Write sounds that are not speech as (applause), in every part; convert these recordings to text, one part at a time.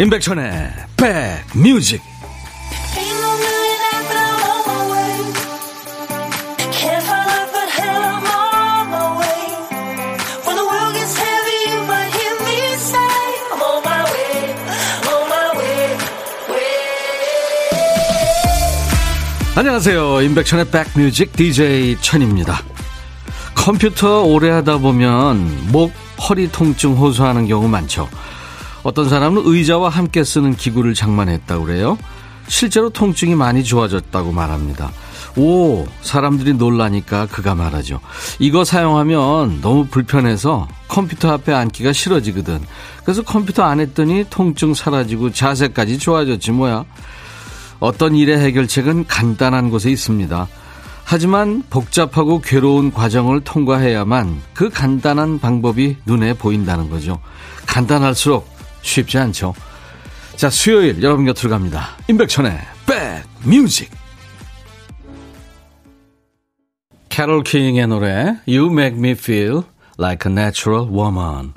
임백천의 백뮤직. 안녕하세요. 임백천의 백뮤직 DJ 천입니다. 컴퓨터 오래 하다 보면 목 허리 통증 호소하는 경우 많죠 어떤 사람은 의자와 함께 쓰는 기구를 장만했다고 그래요. 실제로 통증이 많이 좋아졌다고 말합니다. 오, 사람들이 놀라니까 그가 말하죠. 이거 사용하면 너무 불편해서 컴퓨터 앞에 앉기가 싫어지거든. 그래서 컴퓨터 안 했더니 통증 사라지고 자세까지 좋아졌지 뭐야. 어떤 일의 해결책은 간단한 곳에 있습니다. 하지만 복잡하고 괴로운 과정을 통과해야만 그 간단한 방법이 눈에 보인다는 거죠. 간단할수록 쉽지 않죠. 자, 수요일 여러분 곁으로 갑니다. 임백천의 백뮤직. 캐롤 킹의 노래 You Make Me Feel Like a Natural Woman.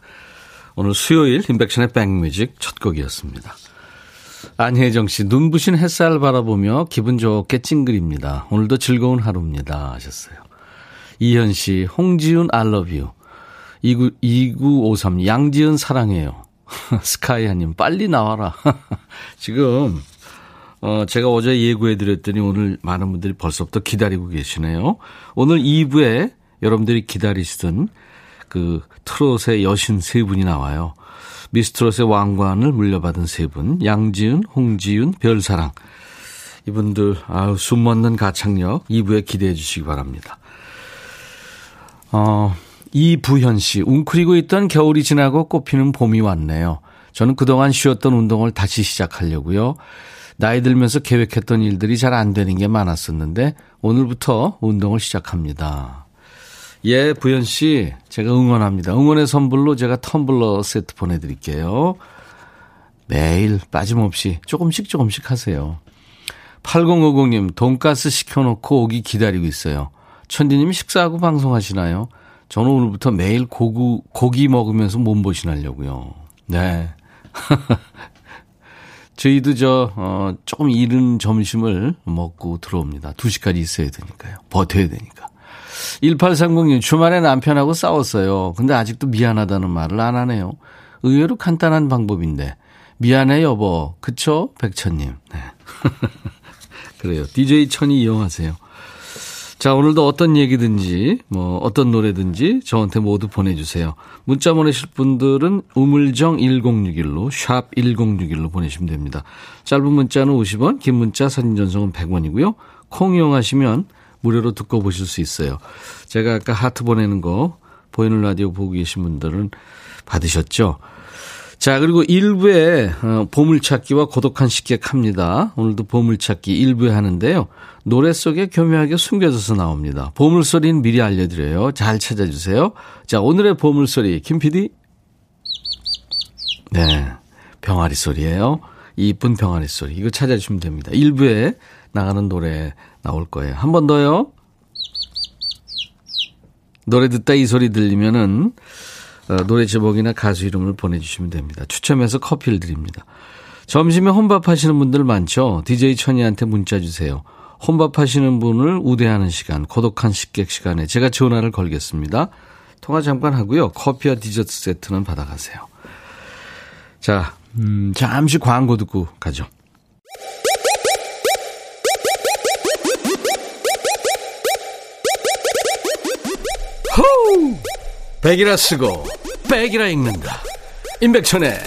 오늘 수요일 임백천의 백뮤직 첫 곡이었습니다. 안혜정 씨, 눈부신 햇살 바라보며 기분 좋게 찡그립니다. 오늘도 즐거운 하루입니다. 하셨어요. 이현 씨, 홍지훈 I love you. 29, 2953, 양지은 사랑해요. (laughs) 스카이아님, 빨리 나와라. (laughs) 지금, 어, 제가 어제 예고해드렸더니 오늘 많은 분들이 벌써부터 기다리고 계시네요. 오늘 2부에 여러분들이 기다리시던 그 트롯의 여신 세 분이 나와요. 미스트롯의 왕관을 물려받은 세 분, 양지은, 홍지윤, 별사랑. 이분들, 아유, 숨먹는 가창력 2부에 기대해 주시기 바랍니다. 어, 이부현 씨, 웅크리고 있던 겨울이 지나고 꽃피는 봄이 왔네요. 저는 그동안 쉬었던 운동을 다시 시작하려고요. 나이 들면서 계획했던 일들이 잘 안 되는 게 많았었는데 오늘부터 운동을 시작합니다. 예, 부현 씨, 제가 응원합니다. 응원의 선물로 제가 텀블러 세트 보내드릴게요. 매일 빠짐없이 조금씩 조금씩 하세요. 8050님, 돈가스 시켜놓고 오기 기다리고 있어요. 천디님이 식사하고 방송하시나요? 저는 오늘부터 매일 고구, 고기 먹으면서 몸보신하려고요. 네. (laughs) 저희도 저, 어, 조금 이른 점심을 먹고 들어옵니다. 2시까지 있어야 되니까요. 버텨야 되니까. 1830님, 주말에 남편하고 싸웠어요. 근데 아직도 미안하다는 말을 안 하네요. 의외로 간단한 방법인데. 미안해, 여보. 그쵸? 백천님. 네. (laughs) 그래요. DJ 천이 이용하세요. 자, 오늘도 어떤 얘기든지, 뭐, 어떤 노래든지 저한테 모두 보내주세요. 문자 보내실 분들은 우물정 1061로, 샵 1061로 보내시면 됩니다. 짧은 문자는 50원, 긴 문자 사진 전송은 100원이고요. 콩 이용하시면 무료로 듣고 보실 수 있어요. 제가 아까 하트 보내는 거, 보이는 라디오 보고 계신 분들은 받으셨죠? 자, 그리고 1부에 어, 보물찾기와 고독한 식객 합니다. 오늘도 보물찾기 1부에 하는데요. 노래 속에 교묘하게 숨겨져서 나옵니다. 보물소리는 미리 알려드려요. 잘 찾아주세요. 자, 오늘의 보물소리, 김 PD. 네, 병아리 소리예요. 이쁜 병아리 소리. 이거 찾아주시면 됩니다. 1부에 나가는 노래 나올 거예요. 한 번 더요. 노래 듣다 이 소리 들리면은 어, 노래 제목이나 가수 이름을 보내주시면 됩니다. 추첨해서 커피를 드립니다. 점심에 혼밥 하시는 분들 많죠? DJ 천이한테 문자 주세요. 혼밥 하시는 분을 우대하는 시간, 고독한 식객 시간에 제가 전화를 걸겠습니다. 통화 잠깐 하고요. 커피와 디저트 세트는 받아가세요. 자, 음, 잠시 광고 듣고 가죠. 백이라 쓰고 백이라 읽는다 임백천의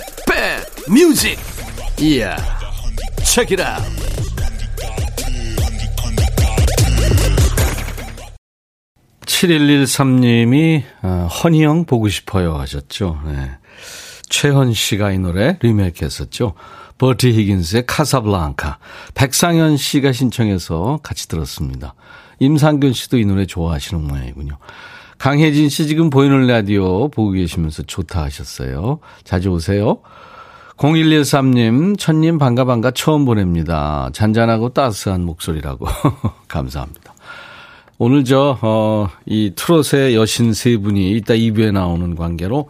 백뮤직 이야 책이라 7113님이 어, 허니영 보고 싶어요 하셨죠. 네. 최헌 씨가 이 노래 리메이크 했었죠. 버티 히긴스의 카사블랑카. 백상현 씨가 신청해서 같이 들었습니다. 임상균 씨도 이 노래 좋아하시는 모양이군요. 강혜진 씨 지금 보이는 라디오 보고 계시면서 좋다 하셨어요. 자주 오세요. 0113님, 천님 반가 반가 처음 보냅니다. 잔잔하고 따스한 목소리라고. (laughs) 감사합니다. 오늘 저, 어, 이 트롯의 여신 세 분이 이따 2부에 나오는 관계로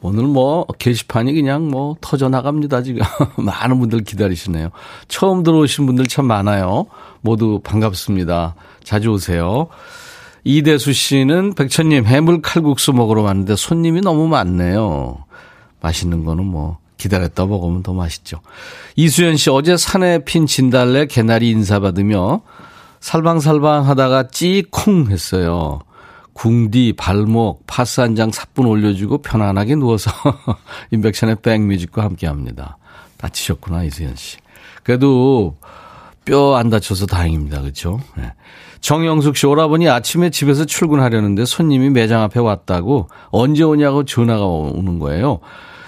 오늘 뭐 게시판이 그냥 뭐 터져 나갑니다, 지금. (laughs) 많은 분들 기다리시네요. 처음 들어오신 분들 참 많아요. 모두 반갑습니다. 자주 오세요. 이대수 씨는 백천님 해물 칼국수 먹으러 왔는데 손님이 너무 많네요. 맛있는 거는 뭐 기다렸다 먹으면 더 맛있죠. 이수연 씨 어제 산에 핀 진달래 개나리 인사받으며 살방살방 하다가 찌콩 했어요. 궁디, 발목, 파스 한 장 사뿐 올려주고 편안하게 누워서 (laughs) 인백션의 백뮤직과 함께 합니다. 다치셨구나, 이수연 씨. 그래도 뼈 안 다쳐서 다행입니다. 그렇죠? 네. 정영숙 씨 오라버니 아침에 집에서 출근하려는데 손님이 매장 앞에 왔다고 언제 오냐고 전화가 오는 거예요.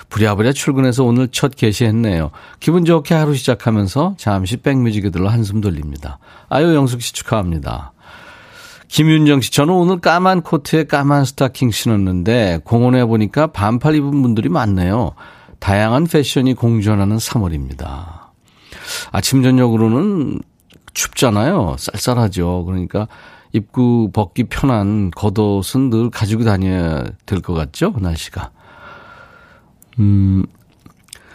부랴부랴 출근해서 오늘 첫 게시했네요. 기분 좋게 하루 시작하면서 잠시 백뮤직에 들러 한숨 돌립니다. 아유 영숙 씨 축하합니다. 김윤정 씨, 저는 오늘 까만 코트에 까만 스타킹 신었는데 공원에 보니까 반팔 입은 분들이 많네요. 다양한 패션이 공존하는 3월입니다. 아침 저녁으로는 춥잖아요. 쌀쌀하죠. 그러니까 입고 벗기 편한 겉옷은 늘 가지고 다녀야 될 것 같죠? 날씨가. 음,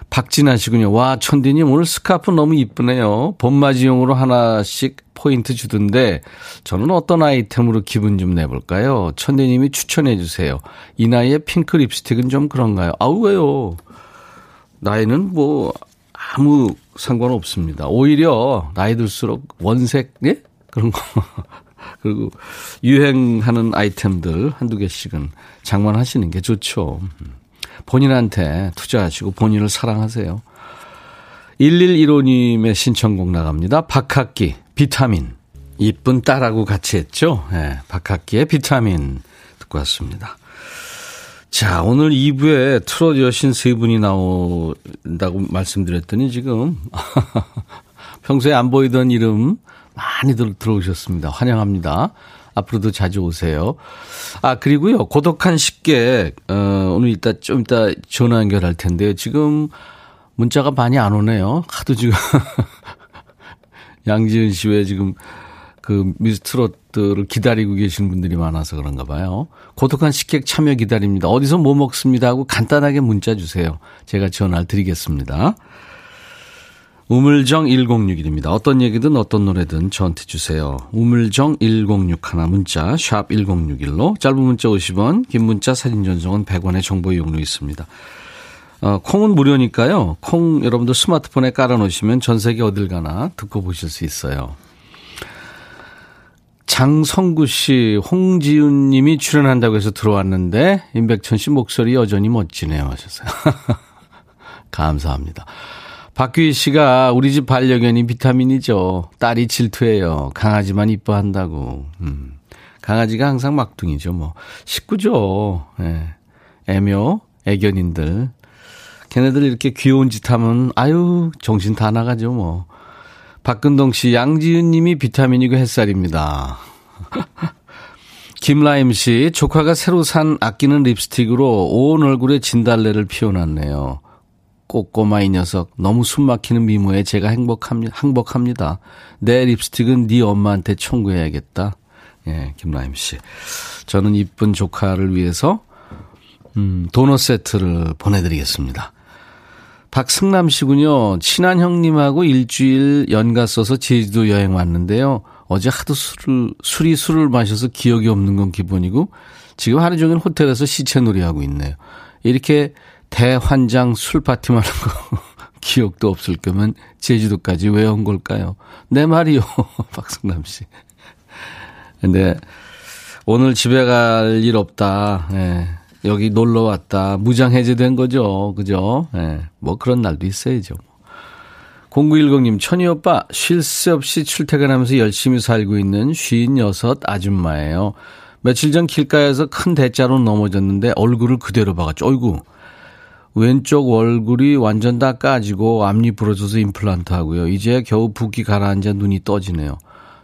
박진아 씨군요. 와, 천디님 오늘 스카프 너무 이쁘네요. 봄맞이용으로 하나씩 포인트 주던데 저는 어떤 아이템으로 기분 좀 내볼까요? 천디님이 추천해 주세요. 이 나이에 핑크 립스틱은 좀 그런가요? 아우, 왜요? 나이는 뭐 아무 상관없습니다. 오히려 나이 들수록 원색, 예? 그런 거. (laughs) 그리고 유행하는 아이템들 한두 개씩은 장만하시는 게 좋죠. 본인한테 투자하시고 본인을 사랑하세요. 1115님의 신청곡 나갑니다. 박학기, 비타민. 이쁜 딸하고 같이 했죠. 네, 박학기의 비타민 듣고 왔습니다. 자, 오늘 2부에 트롯 여신 세 분이 나온다고 말씀드렸더니 지금 (laughs) 평소에 안 보이던 이름 많이 들, 들어오셨습니다. 환영합니다. 앞으로도 자주 오세요. 아, 그리고요, 고독한 식객, 어, 오늘 이따, 좀 이따 전화 연결할 텐데, 지금 문자가 많이 안 오네요. 하도 지금, (laughs) 양지은 씨왜 지금 그 미스트롯 들을 기다리고 계신 분들이 많아서 그런가 봐요. 고독한 식객 참여 기다립니다. 어디서 뭐 먹습니다 하고 간단하게 문자 주세요. 제가 전화를 드리겠습니다. 우물정 1061입니다. 어떤 얘기든 어떤 노래든 저한테 주세요. 우물정 1061 문자 샵 1061로 짧은 문자 50원 긴 문자 사진 전송은 100원의 정보 이용료 있습니다. 어, 콩은 무료니까요. 콩 여러분들 스마트폰에 깔아놓으시면 전 세계 어딜 가나 듣고 보실 수 있어요. 장성구 씨, 홍지윤 님이 출연한다고 해서 들어왔는데, 임백천 씨 목소리 여전히 멋지네요. 하셨어요. (laughs) 감사합니다. 박규희 씨가 우리 집 반려견이 비타민이죠. 딸이 질투해요. 강아지만 이뻐한다고. 음. 강아지가 항상 막둥이죠, 뭐. 식구죠. 예. 애묘, 애견인들. 걔네들 이렇게 귀여운 짓 하면, 아유, 정신 다 나가죠, 뭐. 박근동 씨, 양지은 님이 비타민이고 햇살입니다. (laughs) 김라임 씨, 조카가 새로 산 아끼는 립스틱으로 온 얼굴에 진달래를 피워놨네요. 꼬꼬마 이 녀석 너무 숨막히는 미모에 제가 행복합니다. 행복합니다. 내 립스틱은 네 엄마한테 청구해야겠다. 예, 김라임 씨. 저는 이쁜 조카를 위해서 음, 도넛 세트를 보내드리겠습니다. 박승남 씨군요. 친한 형님하고 일주일 연가 써서 제주도 여행 왔는데요. 어제 하도 술을, 술이 술을 마셔서 기억이 없는 건 기본이고, 지금 하루 종일 호텔에서 시체놀이 하고 있네요. 이렇게 대환장 술 파티만 한 거, (laughs) 기억도 없을 거면 제주도까지 왜 온 걸까요? 내 말이요. (laughs) 박승남 씨. 근데 오늘 집에 갈 일 없다. 예. 여기 놀러 왔다. 무장 해제된 거죠. 그죠? 예. 뭐 그런 날도 있어야죠. 0910님, 천희 오빠, 쉴 새 없이 출퇴근하면서 열심히 살고 있는 쉰 여섯 아줌마예요. 며칠 전 길가에서 큰 대자로 넘어졌는데 얼굴을 그대로 봐가지고, 어이구, 왼쪽 얼굴이 완전 다 까지고 앞니 부러져서 임플란트 하고요. 이제 겨우 붓기 가라앉아 눈이 떠지네요.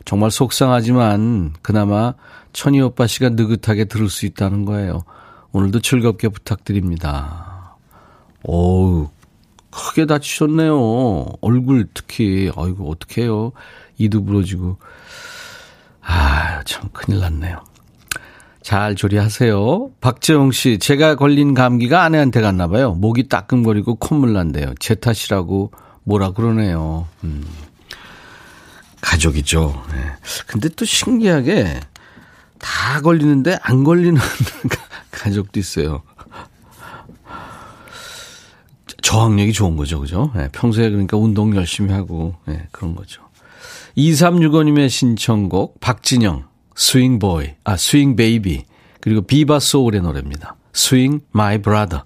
정말 속상하지만 그나마 천희 오빠 씨가 느긋하게 들을 수 있다는 거예요. 오늘도 즐겁게 부탁드립니다. 어우, 크게 다치셨네요. 얼굴 특히, 아이고, 어떡해요. 이도 부러지고. 아, 참 큰일 났네요. 잘 조리하세요. 박재홍 씨, 제가 걸린 감기가 아내한테 갔나 봐요. 목이 따끔거리고 콧물 난대요. 제 탓이라고 뭐라 그러네요. 음. 가족이죠. 네. 근데 또 신기하게 다 걸리는데 안 걸리는 (laughs) 가족도 있어요. 저항력이 좋은 거죠. 그죠? 네, 평소에 그러니까 운동 열심히 하고, 네, 그런 거죠. 2365님의 신청곡, 박진영, Swing Boy, 아, Swing Baby, 그리고 비바 소울의 노래입니다. Swing My Brother.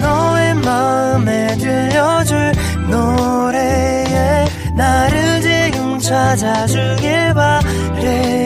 너의 마음에 들려줄 노래에 나를 지금 찾아주길 바래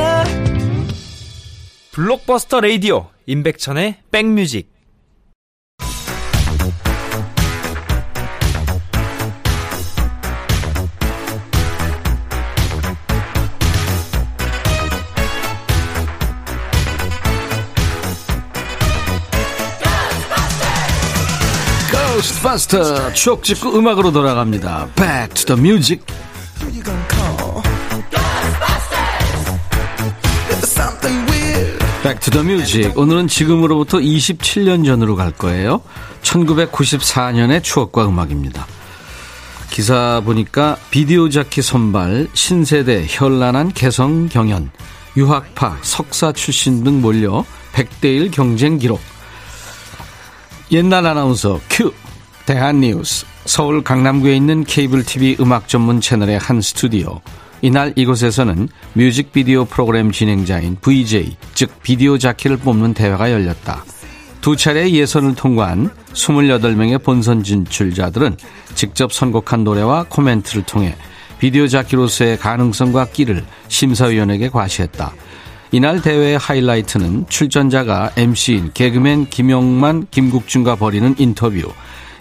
블록버스터 레이디오 임백천의 백뮤직 고스트바스터 추억 찍고 음악으로 돌아갑니다. Back to the music. Music. 오늘은 지금으로부터 27년 전으로 갈 거예요. 1994년의 추억과 음악입니다. 기사 보니까 비디오 자키 선발, 신세대, 현란한 개성 경연, 유학파, 석사 출신 등 몰려 100대1 경쟁 기록. 옛날 아나운서 큐 대한뉴스 서울 강남구에 있는 케이블 TV 음악 전문 채널의 한 스튜디오 이날 이곳에서는 뮤직비디오 프로그램 진행자인 VJ 즉 비디오 자키를 뽑는 대회가 열렸다. 두 차례 예선을 통과한 28명의 본선 진출자들은 직접 선곡한 노래와 코멘트를 통해 비디오 자키로서의 가능성과 끼를 심사위원에게 과시했다. 이날 대회의 하이라이트는 출전자가 MC인 개그맨 김영만, 김국준과 벌이는 인터뷰.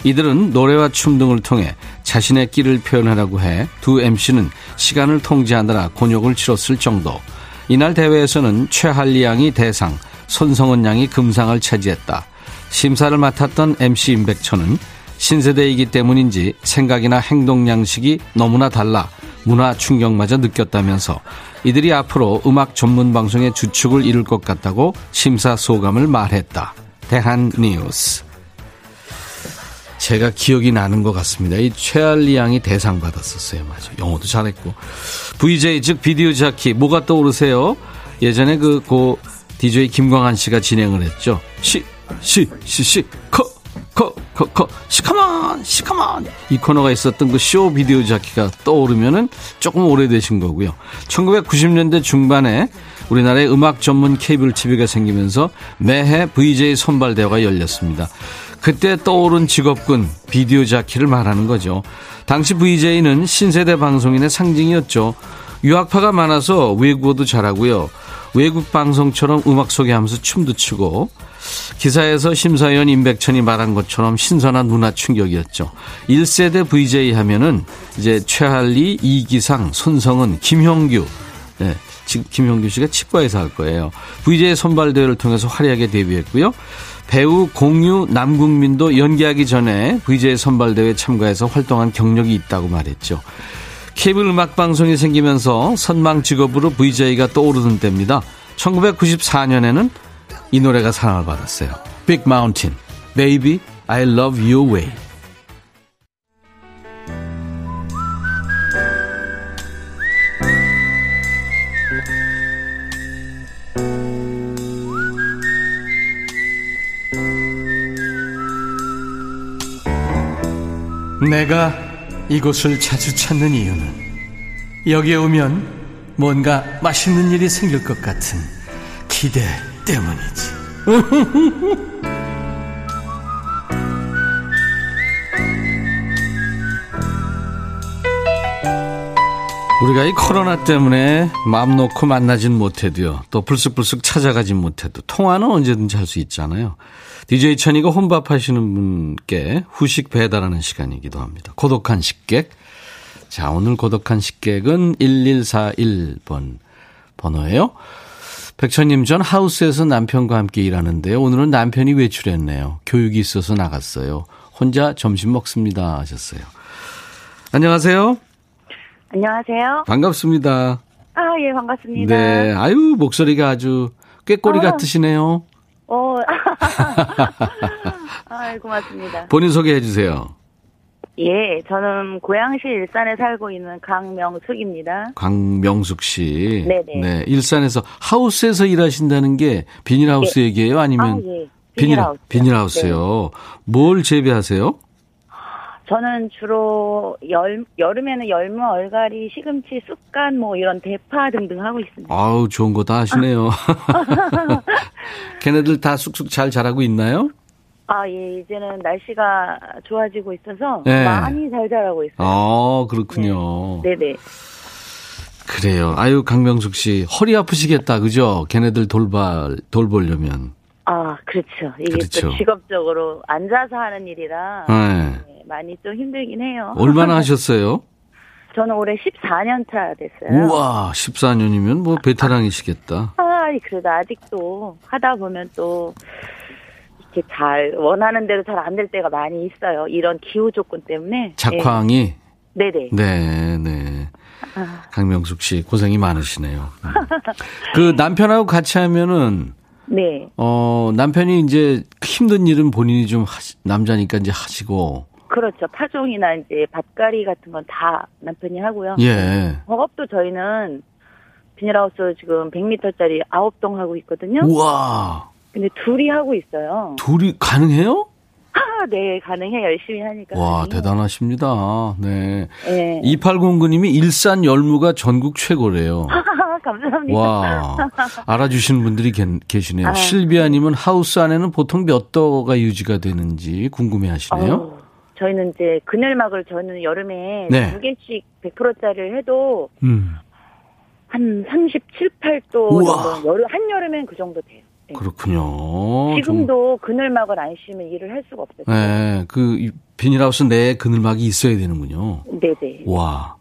이들은 노래와 춤 등을 통해 자신의 끼를 표현하라고 해 두 MC는 시간을 통제하느라 곤욕을 치렀을 정도. 이날 대회에서는 최할리 양이 대상, 손성은 양이 금상을 차지했다. 심사를 맡았던 MC 임백천은 신세대이기 때문인지 생각이나 행동 양식이 너무나 달라 문화 충격마저 느꼈다면서 이들이 앞으로 음악 전문 방송의 주축을 이룰 것 같다고 심사 소감을 말했다. 대한 뉴스. 제가 기억이 나는 것 같습니다. 이 최알리 양이 대상 받았었어요. 맞아. 영어도 잘했고. VJ 즉 비디오 자키 뭐가 떠오르세요? 예전에 그 고 DJ 김광한 씨가 진행을 했죠. 시, 시, 시, 시, 커, 커, 커, 커, 시카만, 시카만. 이 코너가 있었던 그 쇼 비디오 자키가 떠오르면은 조금 오래되신 거고요. 1990년대 중반에 우리나라의 음악 전문 케이블 TV가 생기면서 매해 VJ 선발대회가 열렸습니다. 그때 떠오른 직업군 비디오 자키를 말하는 거죠. 당시 VJ는 신세대 방송인의 상징이었죠. 유학파가 많아서 외국어도 잘하고요. 외국 방송처럼 음악 소개하면서 춤도 추고 기사에서 심사위원 임백천이 말한 것처럼 신선한 문화 충격이었죠. 1세대 VJ 하면은 이제 최할리, 이기상, 손성은, 김형규, 네, 지금 김형규 씨가 치과에서 할 거예요. VJ 선발대회를 통해서 화려하게 데뷔했고요. 배우 공유 남국민도 연기하기 전에 VJ 선발대회 참가해서 활동한 경력이 있다고 말했죠. 케이블 음악 방송이 생기면서 선망 직업으로 VJ가 떠오르는 때입니다. 1994년에는 이 노래가 사랑을 받았어요. Big Mountain, Baby, I Love Your Way. 내가 이곳을 자주 찾는 이유는 여기에 오면 뭔가 맛있는 일이 생길 것 같은 기대 때문이지. (laughs) 우리가 이 코로나 때문에 마음 놓고 만나진 못해도요. 또 불쑥불쑥 찾아가진 못해도 통화는 언제든지 할 수 있잖아요. DJ 천이가 혼밥 하시는 분께 후식 배달하는 시간이기도 합니다. 고독한 식객. 자, 오늘 고독한 식객은 1141번 번호예요. 백천님, 전 하우스에서 남편과 함께 일하는데요. 오늘은 남편이 외출했네요. 교육이 있어서 나갔어요. 혼자 점심 먹습니다. 하셨어요. 안녕하세요. 안녕하세요. 반갑습니다. 아, 예, 반갑습니다. 네. 아유, 목소리가 아주 꾀꼬리 아. 같으시네요. 어, (laughs) 아, 고맙습니다. 본인 소개해 주세요. 예, 저는 고양시 일산에 살고 있는 강명숙입니다. 강명숙 씨. 네네. 네. 일산에서 하우스에서 일하신다는 게 비닐하우스 얘기예요? 아니면 아, 예. 비닐, 비닐하우스요. 비닐하우스요. 뭘 재배하세요? 저는 주로 열, 여름에는 열무, 얼갈이, 시금치, 쑥간, 뭐 이런 대파 등등 하고 있습니다. 아우, 좋은 거 다 하시네요. (laughs) 걔네들 다 쑥쑥 잘 자라고 있나요? 아, 예, 이제는 날씨가 좋아지고 있어서 네. 많이 잘 자라고 있어요. 아, 그렇군요. 네네. 그래요. 아유, 강명숙 씨. 허리 아프시겠다. 그죠? 걔네들 돌봐, 돌보려면. 아, 그렇죠. 이게 그렇죠. 또 직업적으로 앉아서 하는 일이라 네. 네, 많이 좀 힘들긴 해요. 얼마나 (laughs) 하셨어요? 저는 올해 14년 차 됐어요. 우와, 14년이면 뭐 베테랑이시겠다. 아, 그래도 아직도 하다 보면 또 이렇게 잘 원하는 대로 잘 안 될 때가 많이 있어요. 이런 기후 조건 때문에. 작황이 네, 네 네. 네, 네. 아. 강명숙 씨 고생이 많으시네요. 음. 그 남편하고 같이 하면은 네. 어 남편이 이제 힘든 일은 본인이 좀 하시, 남자니까 이제 하시고 그렇죠. 파종이나 이제 밭갈이 같은 건 다 남편이 하고요. 예. 작업도 저희는 비닐하우스 지금 100m짜리 9동 하고 있거든요. 우와 근데 둘이 하고 있어요. 둘이 가능해요? 아, 네, 가능해 열심히 하니까. 와 가능해요. 대단하십니다. 네. 네. 2809님이 일산 열무가 전국 최고래요. (laughs) 감사합니다. 와 알아주시는 분들이 계, 계시네요. 아. 실비아님은 하우스 안에는 보통 몇 도가 유지가 되는지 궁금해 하시네요. 어우, 저희는 이제 그늘막을 저는 여름에 네. 두 개씩 100%짜리를 해도 음. 한 37, 8도 우와. 정도 한 여름엔 그 정도 돼요. 네. 그렇군요. 지금도 그늘막을 안 씌우면 일을 할 수가 없어요. 좀, 네, 그이 비닐하우스 내에 그늘막이 있어야 되는군요. 네네. 와.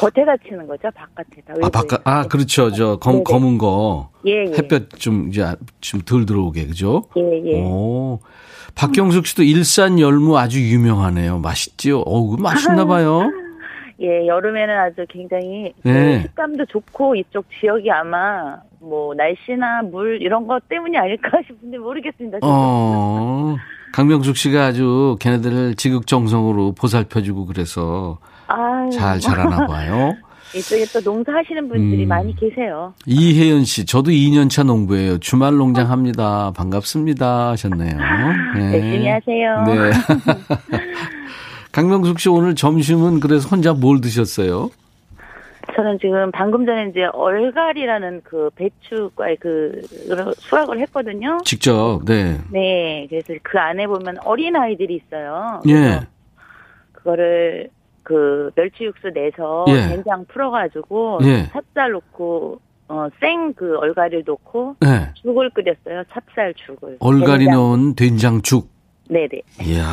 겉에다 치는 거죠, 바깥에다. 아. 바깥, 아, 그렇죠. 저 검, 네네. 검은 거. 예, 예. 햇볕 좀 이제 좀 덜 들어오게, 그죠? 예, 예. 오. 박경숙 씨도 일산 열무 아주 유명하네요. 맛있지요? 어우, 그 맛있나 봐요. (laughs) 예, 여름에는 아주 굉장히 그 네. 식감도 좋고 이쪽 지역이 아마 뭐 날씨나 물 이런 것 때문이 아닐까 (laughs) 싶은데 모르겠습니다. 어. 강명숙 씨가 아주 걔네들을 지극정성으로 보살펴주고 그래서 아, 잘 자라나 봐요. (laughs) 이쪽에 또 농사하시는 분들이 음. 많이 계세요. 이혜연 씨, 저도 2년차 농부예요. 주말 농장 합니다. 반갑습니다. 하셨네요. (laughs) 네. 열심히 하세요. 네. (laughs) 강명숙 씨 오늘 점심은 그래서 혼자 뭘 드셨어요? 저는 지금 방금 전에 이제 얼갈이라는 그 배추과의 그 수확을 했거든요. 직접, 네. 네, 그래서 그 안에 보면 어린 아이들이 있어요. 예. 그거를 그 멸치 육수 내서 예. 된장 풀어가지고 예. 찹쌀 넣고 어, 생 그 얼갈이를 넣고 네. 죽을 끓였어요. 찹쌀 죽을. 얼갈이 된장. 넣은 된장죽. 네네. 이야,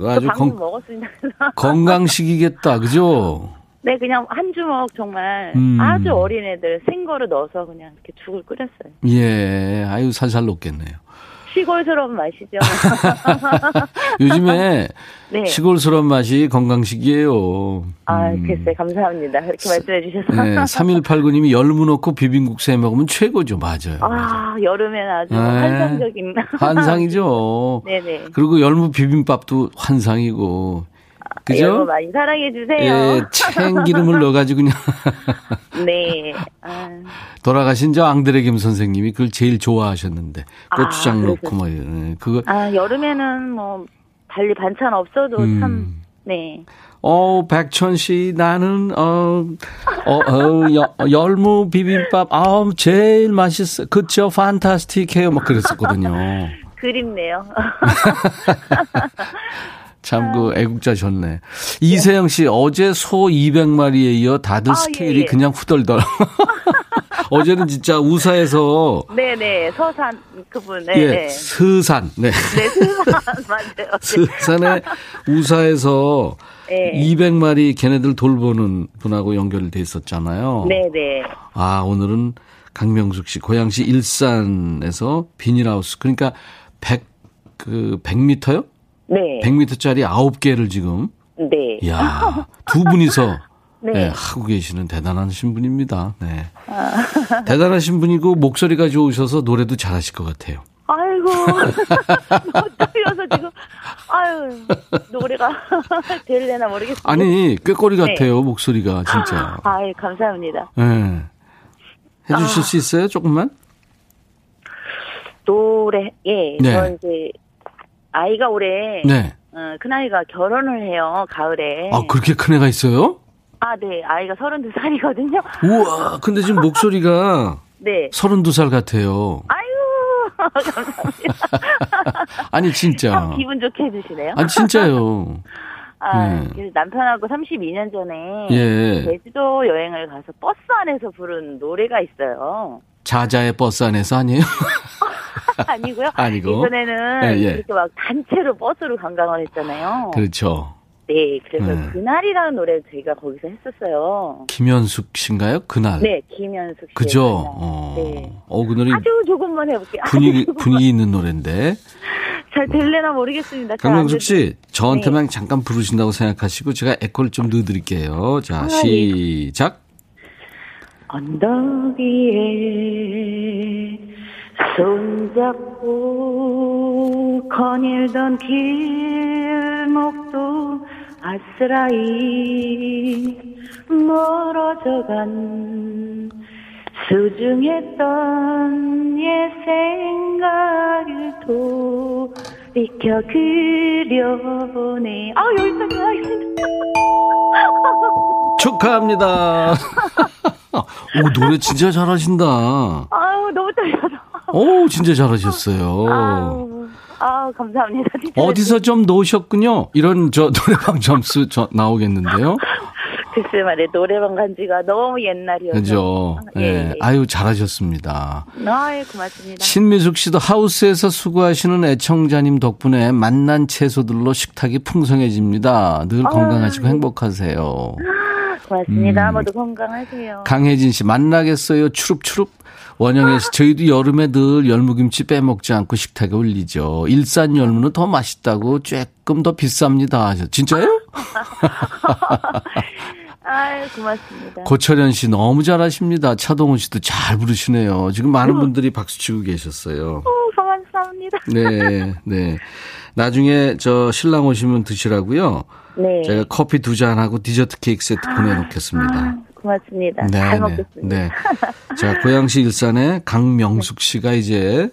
아주 방금 건. (laughs) 건강식이겠다. 그죠? 네, 그냥 한 주먹 정말 음. 아주 어린 애들 생거를 넣어서 그냥 이렇게 죽을 끓였어요. 예. 아유, 살살 녹겠네요. 시골스러운 맛이죠. (laughs) 요즘에 (laughs) 네. 시골스러운 맛이 건강식이에요. 아, 음. 글쎄, 감사합니다. 그렇게 말씀해 주셔서. 네, 3189님이 (laughs) 열무 넣고 비빔국수에 먹으면 최고죠. 맞아요. 아, 여름엔 아주 네. 환상적인. 환상이죠. 네네. 그리고 열무 비빔밥도 환상이고. 그죠? 여러분 많이 사랑해 주세요. 예, 참기름을 (laughs) 넣어가지고 그냥 네. (laughs) 아, 돌아가신 저 앙드레 김 선생님이 그걸 제일 좋아하셨는데 고추장 아, 넣고 뭐 이런 그거 아, 여름에는 뭐 달리 반찬 없어도 참 음. 네. 어 백천 씨 나는 어, 어, 어 여- 열무 비빔밥 아 제일 맛있어 그쵸 판타스틱해요 막 그랬었거든요. (laughs) 그립네요. 참 그 애국자셨네. 이세영 씨 어제 소 200마리에 이어 다들 아, 스케일이 예, 예. 그냥 후덜덜. (laughs) (laughs) 어제는 진짜 우사에서 네네 서산 그분 네. 예, 네. 스산. 네. 네, 스산 (laughs) 맞아요. 스산에 우사에서 네. 200마리 걔네들 돌보는 분하고 연결돼 있었잖아요. 네네. 아, 오늘은 강명숙 씨, 고양시 일산에서 비닐하우스. 그러니까 100, 그, 100m요? 네. 100m짜리 9개를 지금, 네. 이야, 두 분이서, (laughs) 네. 네, 하고 계시는 대단하신 분입니다. 네. (laughs) 대단하신 분이고, 목소리가 좋으셔서 노래도 잘하실 것 같아요. 아이고 (laughs) 떨려서 지금 아유 노래가 될래나 모르겠어요. 아니, 꾀꼬리 네. 같아요, 목소리가, 진짜. 아이 감사합니다. 네. 해주실 아. 수 있어요, 조금만? 노래 예. 네. 저 이제 아이가 올해 네. 어, 큰 아이가 결혼을 해요 가을에. 아, 그렇게 큰 애가 있어요? 아, 네 아이가 32살이거든요. 우와, 근데 지금 목소리가 (laughs) 네. 32살 같아요. 아유 (laughs) 감사합니다. 아니, 진짜. 참 기분 좋게 해주시네요. 아니, 진짜요. (laughs) 아, 네. 그래서 남편하고 32년 전에 예. 제주도 여행을 가서 버스 안에서 부른 노래가 있어요. 자자의 버스 안에서 아니에요? (laughs) 아니고요. 아니고. 예전에는 예, 예. 이렇게 막 단체로 버스로 관광을 했잖아요. 그렇죠. 네, 그래서 네. 그날이라는 노래를 저희가 거기서 했었어요. 김현숙 씨인가요? 그날. 네, 김현숙 씨. 그죠? 어. 네. 어, 그 노래 아주 조금만 해볼게요. 분위기. 분위기 있는 노래인데. (laughs) 잘 될래나 모르겠습니다. 강명숙 씨, 저한테만 네. 잠깐 부르신다고 생각하시고 제가 에코를 좀 넣어드릴게요. 자, 아, 시작. 언덕 위에 손잡고 거닐던 길목도 아스라이 멀어져간 소중했던 옛 생각을 돌이켜 그려보네. 아, 여기까지 하겠습니다. 축하합니다. (laughs) 오, 노래 진짜 잘하신다. 아우, 너무 떨려서. 오, 진짜 잘하셨어요. 아우, 아우, 감사합니다. 진짜. 어디서 좀 놓으셨군요. 이런 저 노래방 점수 저 나오겠는데요. (laughs) 글쎄 말이야, 노래방 간 지가 너무 옛날이어서. 그죠? 예, 예. 예. 아유, 잘하셨습니다. 아유, 고맙습니다. 신미숙 씨도 하우스에서 수고하시는 애청자님 덕분에 만난 채소들로 식탁이 풍성해집니다. 늘 건강하시고 행복하세요. 고맙습니다. 음. 모두 건강하세요. 강혜진 씨, 만나겠어요. 추룹추룹. 원영애 씨, 저희도 여름에 늘 열무김치 빼먹지 않고 식탁에 올리죠. 일산 열무는 더 맛있다고 조금 더 비쌉니다. 진짜요? (laughs) 아유, 고맙습니다. 고철현 씨 너무 잘하십니다. 차동훈 씨도 잘 부르시네요. 지금 많은 분들이 박수 치고 계셨어요. 오, 감사합니다. 네, 네. 나중에 저 신랑 오시면 드시라고요. 네. 제가 커피 두 잔하고 디저트 케이크 세트 보내놓겠습니다. 아, 고맙습니다. 네, 잘 네, 먹겠습니다. 네. (laughs) 자, 고양시 일산의 강명숙 씨가 이제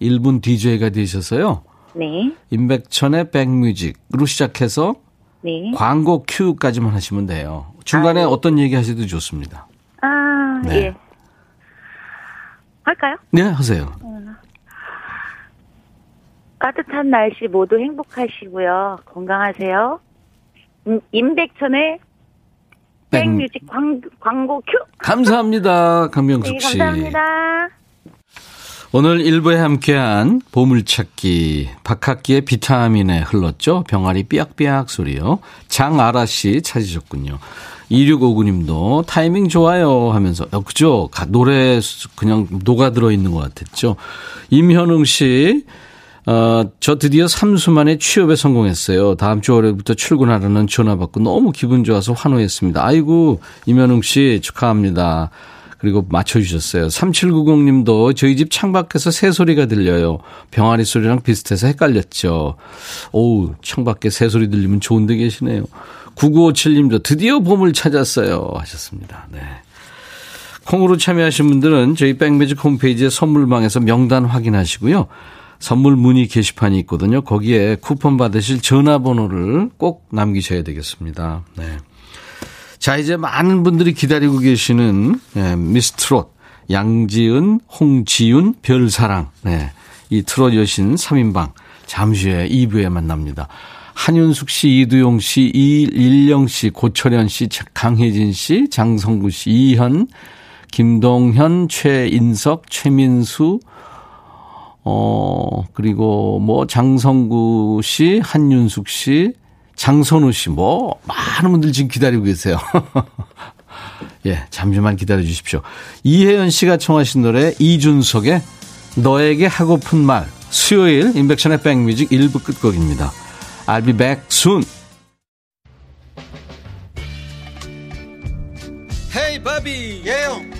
1분 DJ가 되셔서요. 네. 임백천의 백뮤직으로 시작해서 네. 광고 큐까지만 하시면 돼요. 중간에 아, 네. 어떤 얘기 하셔도 좋습니다. 아, 네. 예. 할까요? 네, 하세요. 따뜻한 날씨 모두 행복하시고요. 건강하세요. 음, 임백천의 백- 백뮤직 광, 광고 큐. 감사합니다. 네, 강명숙 씨. 감사합니다. 오늘 1부에 함께한 보물찾기 박학기의 비타민에 흘렀죠. 병아리 삐약삐약 소리요. 장아라 씨 찾으셨군요. 2659님도 타이밍 좋아요 하면서 어, 그죠? 가- 노래 그냥 녹아들어 있는 것 같았죠. 임현웅 씨 어, 저 드디어 3수 만에 취업에 성공했어요. 다음 주 월요일부터 출근하라는 전화 받고 너무 기분 좋아서 환호했습니다. 아이고, 임현웅 씨 축하합니다. 그리고 맞춰주셨어요. 3790님도 저희 집 창밖에서 새소리가 들려요. 병아리 소리랑 비슷해서 헷갈렸죠. 오우, 창밖에 새소리 들리면 좋은 데 계시네요. 9957님도 드디어 봄을 찾았어요. 하셨습니다. 네. 콩으로 참여하신 분들은 저희 백매직 홈페이지에 선물방에서 명단 확인하시고요. 선물 문의 게시판이 있거든요. 거기에 쿠폰 받으실 전화번호를 꼭 남기셔야 되겠습니다. 네. 자, 이제 많은 분들이 기다리고 계시는 예, 미스 트롯 양지은, 홍지윤, 별사랑. 네. 이 트롯 여신 3인방 잠시 후에 2부에 만납니다. 한윤숙 씨, 이두용 씨, 이일령 씨, 고철현 씨, 강혜진 씨, 장성구 씨, 이현, 김동현, 최인석, 최민수, 어, 그리고 뭐 장성구 씨, 한윤숙 씨, 장선우 씨, 뭐, 많은 분들 지금 기다리고 계세요. (laughs) 예, 잠시만 기다려 주십시오. 이혜연 씨가 청하신 노래 이준석의 너에게 하고픈 말 수요일 인백션의 백뮤직 1부 끝곡입니다. I'll be back soon. 헤이 바비 예영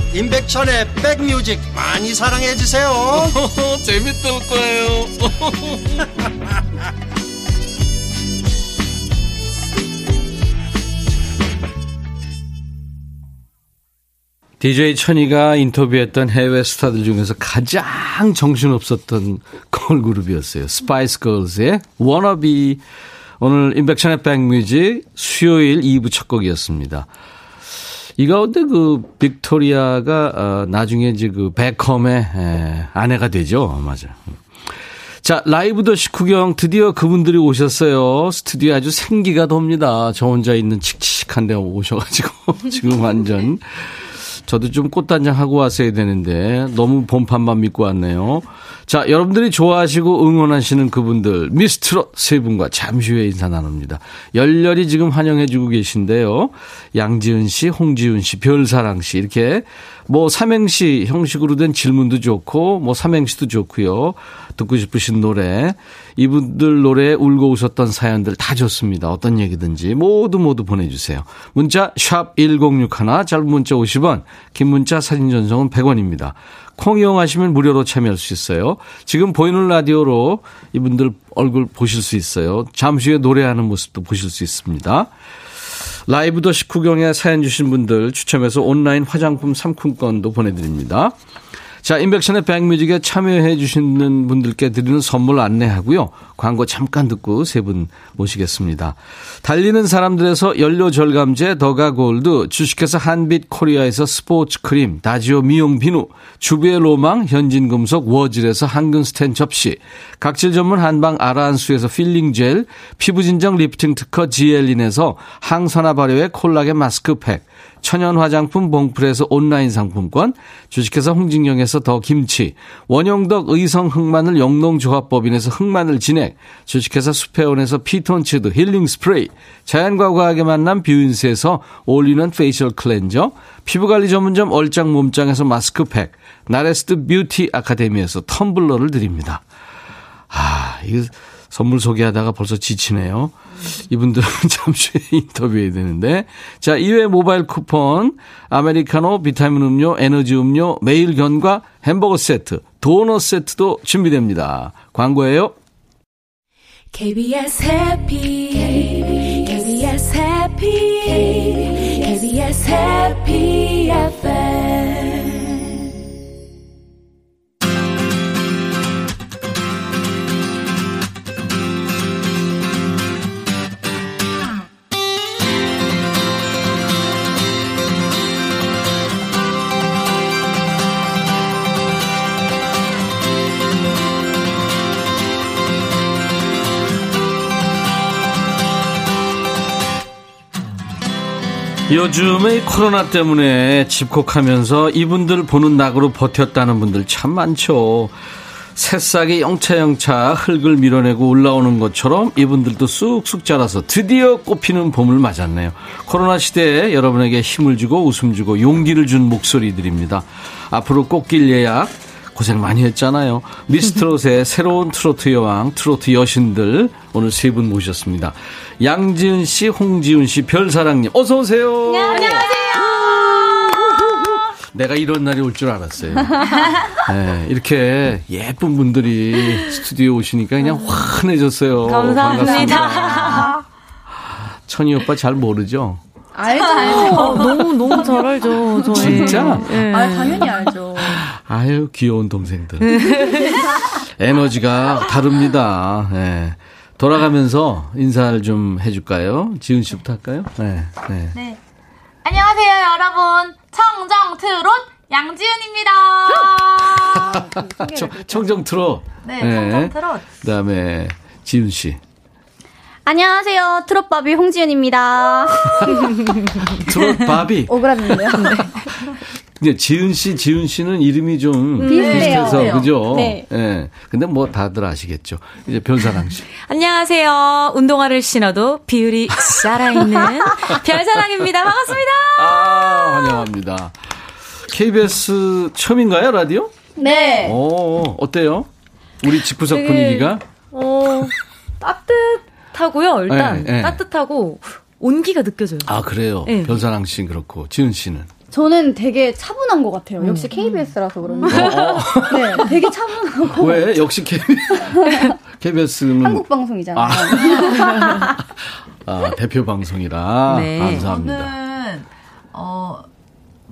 임백천의 백뮤직 많이 사랑해 주세요 (laughs) 재밌을 거예요 (laughs) (laughs) DJ 천이가 인터뷰했던 해외 스타들 중에서 가장 정신없었던 걸그룹이었어요. 스파이스 걸스의 워너비. 오늘 인백천의 백뮤직 수요일 2부 첫 곡이었습니다. 이 가운데 그 빅토리아가 어, 나중에 이제 그 베컴의 에, 아내가 되죠. 맞아. 자, 라이브 더 식후경 드디어 그분들이 오셨어요. 스튜디오 아주 생기가 돕니다. 저 혼자 있는 칙칙한 데 오셔가지고 (laughs) 지금 완전 저도 좀 꽃단장 하고 왔어야 되는데 너무 봄판만 믿고 왔네요. 자, 여러분들이 좋아하시고 응원하시는 그분들 미스트롯 세 분과 잠시 후에 인사 나눕니다. 열렬히 지금 환영해주고 계신데요. 양지은 씨, 홍지훈 씨, 별사랑 씨 이렇게 뭐 삼행시 형식으로 된 질문도 좋고 뭐 삼행시도 좋고요. 듣고 싶으신 노래 이분들 노래에 울고 웃었던 사연들 다 좋습니다. 어떤 얘기든지 모두 모두 보내주세요. 문자 샵1061 짧은 문자 50원 긴 문자 사진 전송은 100원입니다. 콩 이용하시면 무료로 참여할 수 있어요. 지금 보이는 라디오로 이분들 얼굴 보실 수 있어요. 잠시 후에 노래하는 모습도 보실 수 있습니다. 라이브 더 식후경에 사연 주신 분들 추첨해서 온라인 화장품 상품권도 보내드립니다. 자, 인백천의 백뮤직에 참여해 주시는 분들께 드리는 선물 안내하고요. 광고 잠깐 듣고 세 분 모시겠습니다. 달리는 사람들에서 연료 절감제 더가 골드, 주식회사 한빛 코리아에서 스포츠 크림, 다지오 미용 비누, 주부의 로망 현진금속 워즐에서 항균 스텐 접시, 각질 전문 한방 아라한수에서 필링 젤, 피부 진정 리프팅 특허 지엘린에서 항산화 발효의 콜라겐 마스크팩, 천연 화장품 봉풀에서 온라인 상품권, 주식회사 홍진경에서 더 김치, 원용덕 의성 흑마늘 영농조합법인에서 흑마늘 진액, 주식회사 수페온에서 피톤치드 힐링 스프레이, 자연과 과학의 만남 뷰인스에서 올리는 facial cleanser, 피부관리 전문점 얼짱 몸짱에서 마스크팩, 나레스트 뷰티 아카데미에서 텀블러를 드립니다. 아, 이거 선물 소개하다가 벌써 지치네요. 이분들은 (laughs) 잠시 후에 인터뷰해야 되는데. 자, 2회 모바일 쿠폰, 아메리카노, 비타민 음료, 에너지 음료, 매일 견과, 햄버거 세트, 도넛 세트도 준비됩니다. 광고예요. KBS 해피 KBS 해피 KBS 해피 요즘의 코로나 때문에 집콕하면서 이분들 보는 낙으로 버텼다는 분들 참 많죠. 새싹이 영차영차 흙을 밀어내고 올라오는 것처럼 이분들도 쑥쑥 자라서 드디어 꽃피는 봄을 맞았네요. 코로나 시대에 여러분에게 힘을 주고 웃음 주고 용기를 준 목소리들입니다. 앞으로 꽃길 예약 고생 많이 했잖아요. 미스트롯의 (laughs) 새로운 트로트 여왕, 트로트 여신들 오늘 세 분 모셨습니다. 양지은 씨, 홍지훈 씨, 별사랑님 어서 오세요. 안녕하세요. 내가 이런 날이 올 줄 알았어요. 네, 이렇게 예쁜 분들이 스튜디오 오시니까 그냥 환해졌어요. 감사합니다. 반갑습니다. 천희 오빠 잘 모르죠? 알죠. 어, 너무 너무 잘 알죠. 저희. 진짜? 예. 아, 당연히 알죠. 아유, 귀여운 동생들. (laughs) 에너지가 다릅니다. 예. 돌아가면서 인사를 좀 해줄까요? 지은 씨부터 할까요? 네. 네. 네. 안녕하세요, 여러분. 청정 트롯 양지은입니다. 청, 청정 트롯. 네, 청정 트롯. 그 다음에 지은 씨. 안녕하세요. 트롯바비 홍지연입니다. 트롯 바비. (laughs) (laughs) 오그라드는데요? 네. 이제 지은 씨, 지은 씨는 이름이 좀 비슷해요. 비슷해서 네. 그죠? 네. 예. 근데 뭐 다들 아시겠죠. 이제 별사랑 씨. (laughs) 안녕하세요. 운동화를 신어도 비율이 살아있는 (laughs) 별사랑입니다. 반갑습니다. 아, 환영합니다. KBS 처음인가요, 라디오? 네. 오, 어때요? 우리 집구석 되게- 분위기가? 어, 따뜻하고요. 일단 네, 네. 따뜻하고 온기가 느껴져요. 아, 그래요. 네. 별사랑 씨는 그렇고, 지은 씨는. 저는 되게 차분한 것 같아요. 역시 KBS라서 그런지. 어, 어. (laughs) 네, 되게 차분하고. 왜? 역시 KBS는. (laughs) 한국 방송이잖아요. (laughs) 아, 대표 방송이라. 네. 감사합니다. 저는 어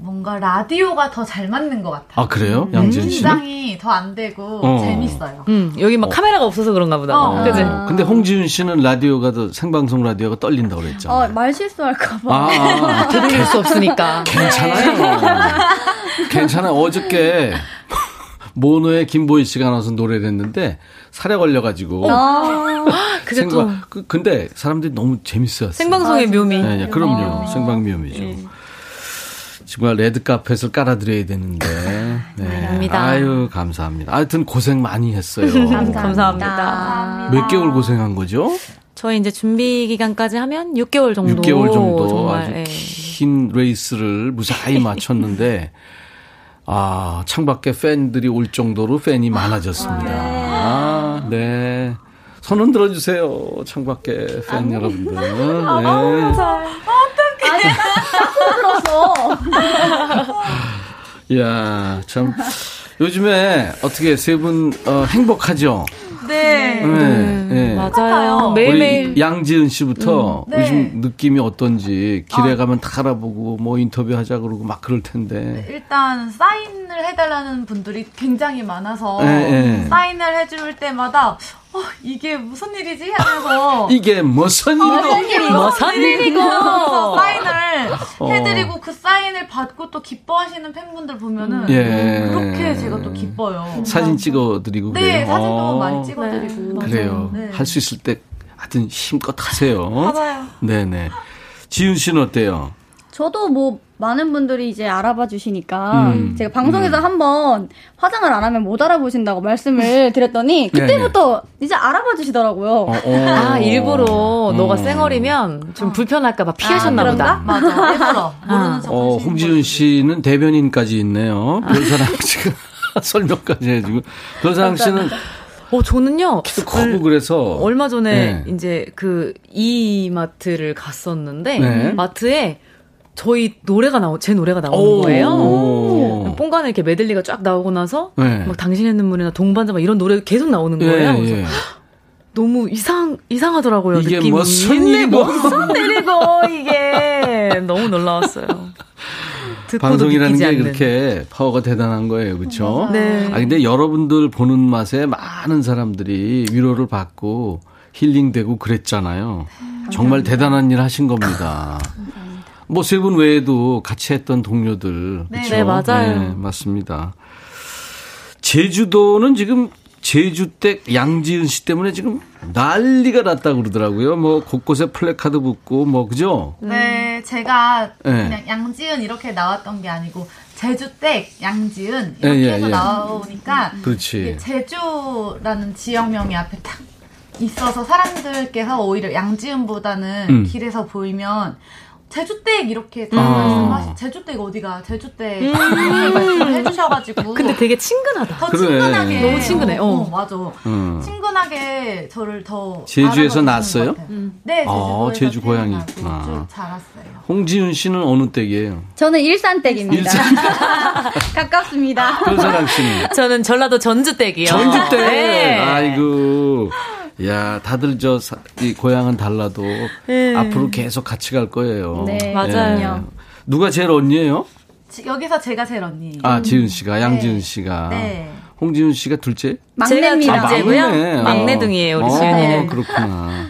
뭔가 라디오가 더 잘 맞는 것 같아요. 아, 그래요? 양지은 씨는? 긴장이 더 안 되고 어. 재밌어요. 음, 여기 막 카메라가 없어서 그런가 보다. 어. 그지? 아. 근데 홍지은 씨는 라디오가 더 생방송 라디오가 떨린다고 그랬잖아요. 어, 말 실수할까봐. 아, (laughs) 아, 들을 수 없으니까. 괜찮아요. 괜찮아요. 어저께 모노의 김보희 씨가 나와서 노래를 했는데 살에 걸려가지고 아, 그게 또 생방 그, 근데 사람들이 너무 재밌어요. 생방송의 묘미. 네, 네, 그럼요. 생방미움이죠. 정말 레드 카펫을 깔아드려야 되는데. (laughs) 네. 감사합니다. 아유, 감사합니다. 하여튼 고생 많이 했어요. (laughs) 감사합니다. 몇 개월 고생한 거죠? 저희 이제 준비 기간까지 하면 6개월 정도. 6개월 정도 정말, 아주 예. 긴 레이스를 무사히 (laughs) 마쳤는데 아 창밖에 팬들이 올 정도로 팬이 많아졌습니다. 아, 네. 손 흔 들어 주세요. 창밖에 팬 여러분들. 네. 이야, (laughs) 참. 요즘에 어떻게 세분 어, 행복하죠? 네. 네, 네. 맞아요. 우리 매일매일. 양지은 씨부터 네. 요즘 느낌이 어떤지 길에 가면 다 알아보고 뭐 인터뷰 하자 그러고 막 그럴 텐데. 일단 사인을 해달라는 분들이 굉장히 많아서 네, 네. 사인을 해줄 때마다 어, 이게 무슨 일이지 하면서 (laughs) 이게 무슨 일이고? 무슨 일이고. (laughs) 사인을 어. 해드리고 그 사인을 받고 또 기뻐하시는 팬분들 보면은 예. 그렇게 제가 또 기뻐요. 사진 찍어드리고 네, 그래요. 사진도 어, 많이 찍어드리고. 그래요. 네. 할수 있을 때 하여튼 힘껏 하세요. (laughs) 맞아요. 네네. 지윤 씨는 어때요? 저도 뭐 많은 분들이 이제 알아봐 주시니까 음, 제가 방송에서 음. 한번 화장을 안 하면 못 알아보신다고 말씀을 (laughs) 드렸더니 네, 그때부터 이제 알아봐 주시더라고요. 어, 어. 아, 일부러 너가 음. 쌩얼이면 좀 불편할까 봐 피하셨나 아, 보다. 맞아. 일부러 모르는 척 어, 홍지윤. 씨는 대변인까지 있네요. 별사랑 씨가 (laughs) 설명까지 해주고. 별사랑 씨는 어, 저는요. 키도 크고 그래서. 얼마 전에 네. 이제 그 이마트를 갔었는데 네. 마트에 저희 노래가 나오 제 노래가 나오는 오. 거예요. 뽕간에 이렇게 메들리가 쫙 나오고 나서 네. 막 당신의 눈물이나 동반자 막 이런 노래 계속 나오는 거예요. 그래서 예, 예. 너무 이상 이상하더라고요. 이게 느낌이. 무슨 네, 일이고. 무슨 일이고 이게 너무 놀라웠어요. 방송이라는 게 않는. 그렇게 파워가 대단한 거예요. 그렇죠? 네. 아 근데 여러분들 보는 맛에 많은 사람들이 위로를 받고 힐링되고 그랬잖아요. 정말 대단한 일 하신 겁니다. (laughs) 뭐 세 분 외에도 같이 했던 동료들. 네. 그쵸? 네, 맞아요. 네, 맞습니다. 제주도는 지금 제주댁 양지은 씨 때문에 지금 난리가 났다고 그러더라고요. 뭐 곳곳에 플래카드 붙고 뭐 그죠? 네, 제가 네. 그냥 양지은 이렇게 나왔던 게 아니고 제주댁 양지은 예, 이렇게 예, 해서 예. 나오니까 그렇지. 제주라는 지역명이 앞에 딱 있어서 사람들께서 오히려 양지은보다는 음. 길에서 보이면 제주댁 이렇게 다 아. 말씀하시 제주댁 어디가 제주댁 (laughs) 이렇게 말씀해 주셔가지고 근데 되게 친근하다. 더 그래. 친근하게 너무 친근해, 어. 어, 맞아 음. 친근하게 저를 더 제주에서 났어요? 것 같아요. 네 아, 제주 고향이. 쭉 자랐어요. 홍지윤 씨는 어느 댁이에요? 저는 일산댁입니다. 일산. (laughs) 가깝습니다. (laughs) 별사랑 씨는? 저는 전라도 전주댁이요. 전주댁. 네. 아이고. 야, 다들 저, 사- 이 고향은 달라도 네. 앞으로 계속 같이 갈 거예요. 네, 맞아요. 누가 제일 언니예요? 지- 여기서 제가 제일 언니. 아, 지은 씨가, 양지은 씨가. 네. 홍지은 씨가 둘째? 막내입니다. 제가 둘째고요. 막내. 막내둥이에요, 우리 어, 지은이는. 그렇구나.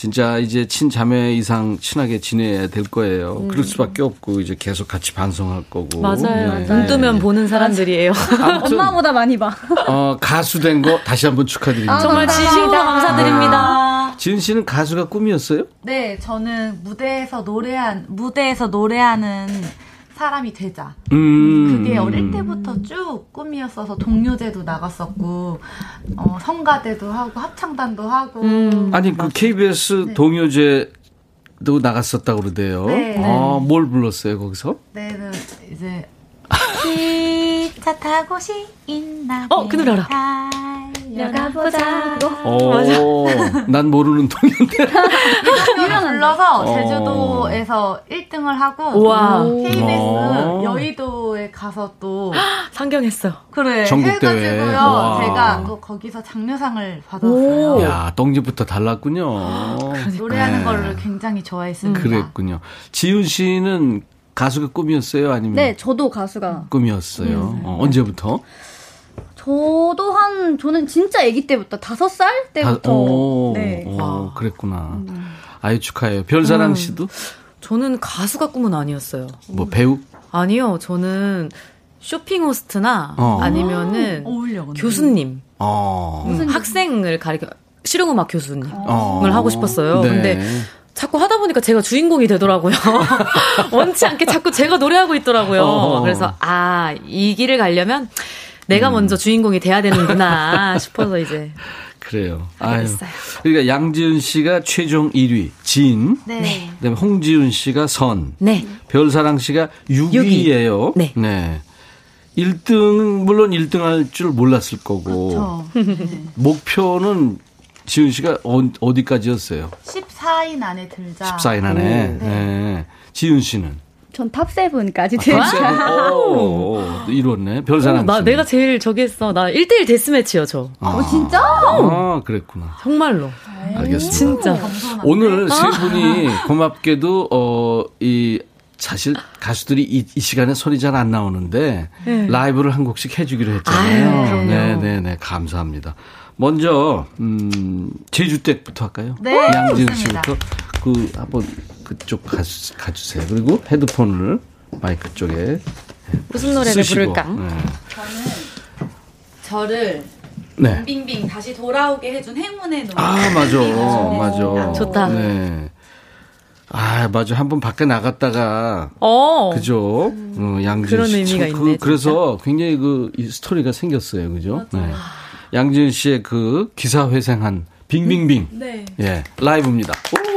진짜 이제 친자매 이상 친하게 지내야 될 거예요. 그럴 수밖에 없고 이제 계속 같이 반성할 거고. 음. 맞아요. 네. 눈 뜨면 보는 사람들이에요. 아무튼 (laughs) 엄마보다 많이 봐. 어, 가수 된 거 다시 한번 축하드립니다. 정말 진심으로 감사드립니다. 지은 씨는 가수가 꿈이었어요? 네, 저는 무대에서 노래한 무대에서 노래하는 사람이 되자. 음. 그게 어릴 때부터 쭉 꿈이었어서 동요제도 나갔었고, 어, 성가대도 하고 합창단도 하고. 음. 아니 그 KBS 동요제도 나갔었다 고 그러대요. 네. 아, 뭘 불렀어요 거기서? 네는 이제 (laughs) 기차 타고 싶나 어, 그 노래 알아. 달려가보자. 오, (laughs) 난 모르는 동요인데. 노래 (laughs) 불러서 어. 제주도에서 1등을 하고 우와. KBS 어. 여의도에 가서 또 (gasps) 상경했어. 그래 전국대회. 해가지고요 와. 제가 또 거기서 장려상을 받았어요. 야, 똥집부터 달랐군요. 노래하는 네. 거를 굉장히 좋아했습니다. 그랬군요. 지훈 씨는 가수가 꿈이었어요? 아니면 네, 저도 가수가. 꿈이었어요? 어, 언제부터? 저도 한, 저는 진짜 아기 때부터, 다섯 살 때부터. 다- 오, 네. 오, 그랬구나. 아유, 축하해요. 별사랑 씨도? 저는 가수가 꿈은 아니었어요. 뭐, 배우? 아니요, 저는 쇼핑 호스트나 어. 아니면은 어울려 근데. 교수님, 어. 음, 학생을 가리켜 실용음악 교수님을 어. 하고 싶었어요. 네. 근데 자꾸 하다 보니까 제가 주인공이 되더라고요. (laughs) 원치 않게 자꾸 제가 노래하고 있더라고요. 어. 그래서 아, 이 길을 가려면 내가 음. 먼저 주인공이 돼야 되는구나 (laughs) 싶어서 이제 그래요. 아유. 그러니까 양지은 씨가 최종 1위, 진. 네. 그다음에 홍지윤 씨가 선. 네. 별사랑 씨가 6위예요. 네. 1등 물론 1등 할 줄 몰랐을 거고. 저 (laughs) 목표는 지은 씨가 어, 디까지였어요 14인 안에 들자. 14인 안에. 네. 지은 씨는 전 탑세븐까지 아, 오, 이뤘네. 별사랑 나 씨는. 내가 제일 저기 했어. 나 1대1 데스매치요, 저. 어, 진짜? 아, 그랬구나. 정말로. 알겠습니다. 진짜. 오늘 세 분이 고맙게도 어 이 사실 가수들이 이, 이 시간에 소리 잘 안 나오는데 라이브를 한 곡씩 해주기로 했잖아요. 네. 네, 네, 네, 감사합니다. 먼저 음 제주 댁부터 할까요? 네, 양지은 좋습니다. 씨부터 그 한번 그쪽 가, 가주세요. 그리고 헤드폰을 마이크 쪽에 무슨 노래를 쓰시고. 부를까? 네. 저를 네. 빙빙 다시 돌아오게 해준 행운의 노래. 아, 맞아. 맞아. 좋다. 네. 아, 맞아. 한 번 밖에 나갔다가 어. 그죠? 어, 양지은 그런 씨. 의미가 참 있네, 그, 래서 굉장히 그이 스토리가 생겼어요. 그죠? 네. 양지은 씨의 그 기사 회생한 빙빙빙. 네. 예. 라이브입니다. 오!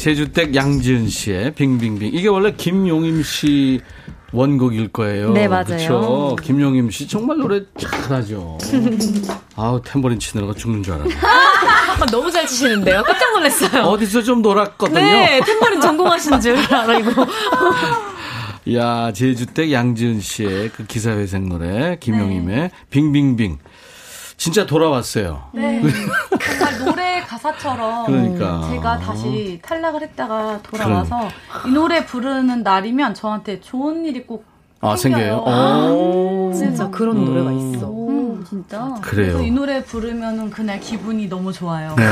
제주댁, 양지은 씨의 빙빙빙. 이게 원래 김용임 씨 원곡일 거예요. 네, 맞아요. 그렇죠. 김용임 씨 정말 노래 잘하죠. (laughs) 아우 탬버린 치느라가 죽는 줄 알았네. 아, 너무 잘 치시는데요. 깜짝 놀랐어요. 어디서 좀 놀았거든요. 네, 탬버린 전공하신 줄 알고. (laughs) 야 제주댁 양지은 씨의 그 기사회생 노래 김용임의 네. 빙빙빙. 진짜 돌아왔어요. 네. (laughs) 정말 노래 가사처럼 그러니까. 제가 다시 탈락을 했다가 돌아와서 이 노래 부르는 날이면 저한테 좋은 일이 꼭 아 생겨요. 생겨요. 오. 진짜 그런 노래가 있어. 오, 진짜. 그래요. 그래서 이 노래 부르면은 그날 기분이 너무 좋아요. 네.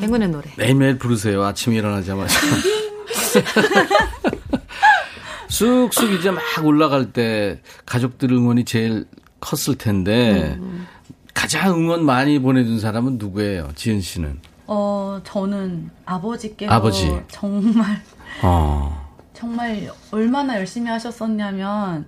행운의 노래. 매일매일 부르세요. 아침에 일어나자마자. (laughs) 쑥쑥 이제 막 올라갈 때 가족들 응원이 제일 컸을 텐데 가장 응원 많이 보내준 사람은 누구예요? 지은 씨는? 어, 저는 아버지께서 아버지. 정말 어. 정말 얼마나 열심히 하셨었냐면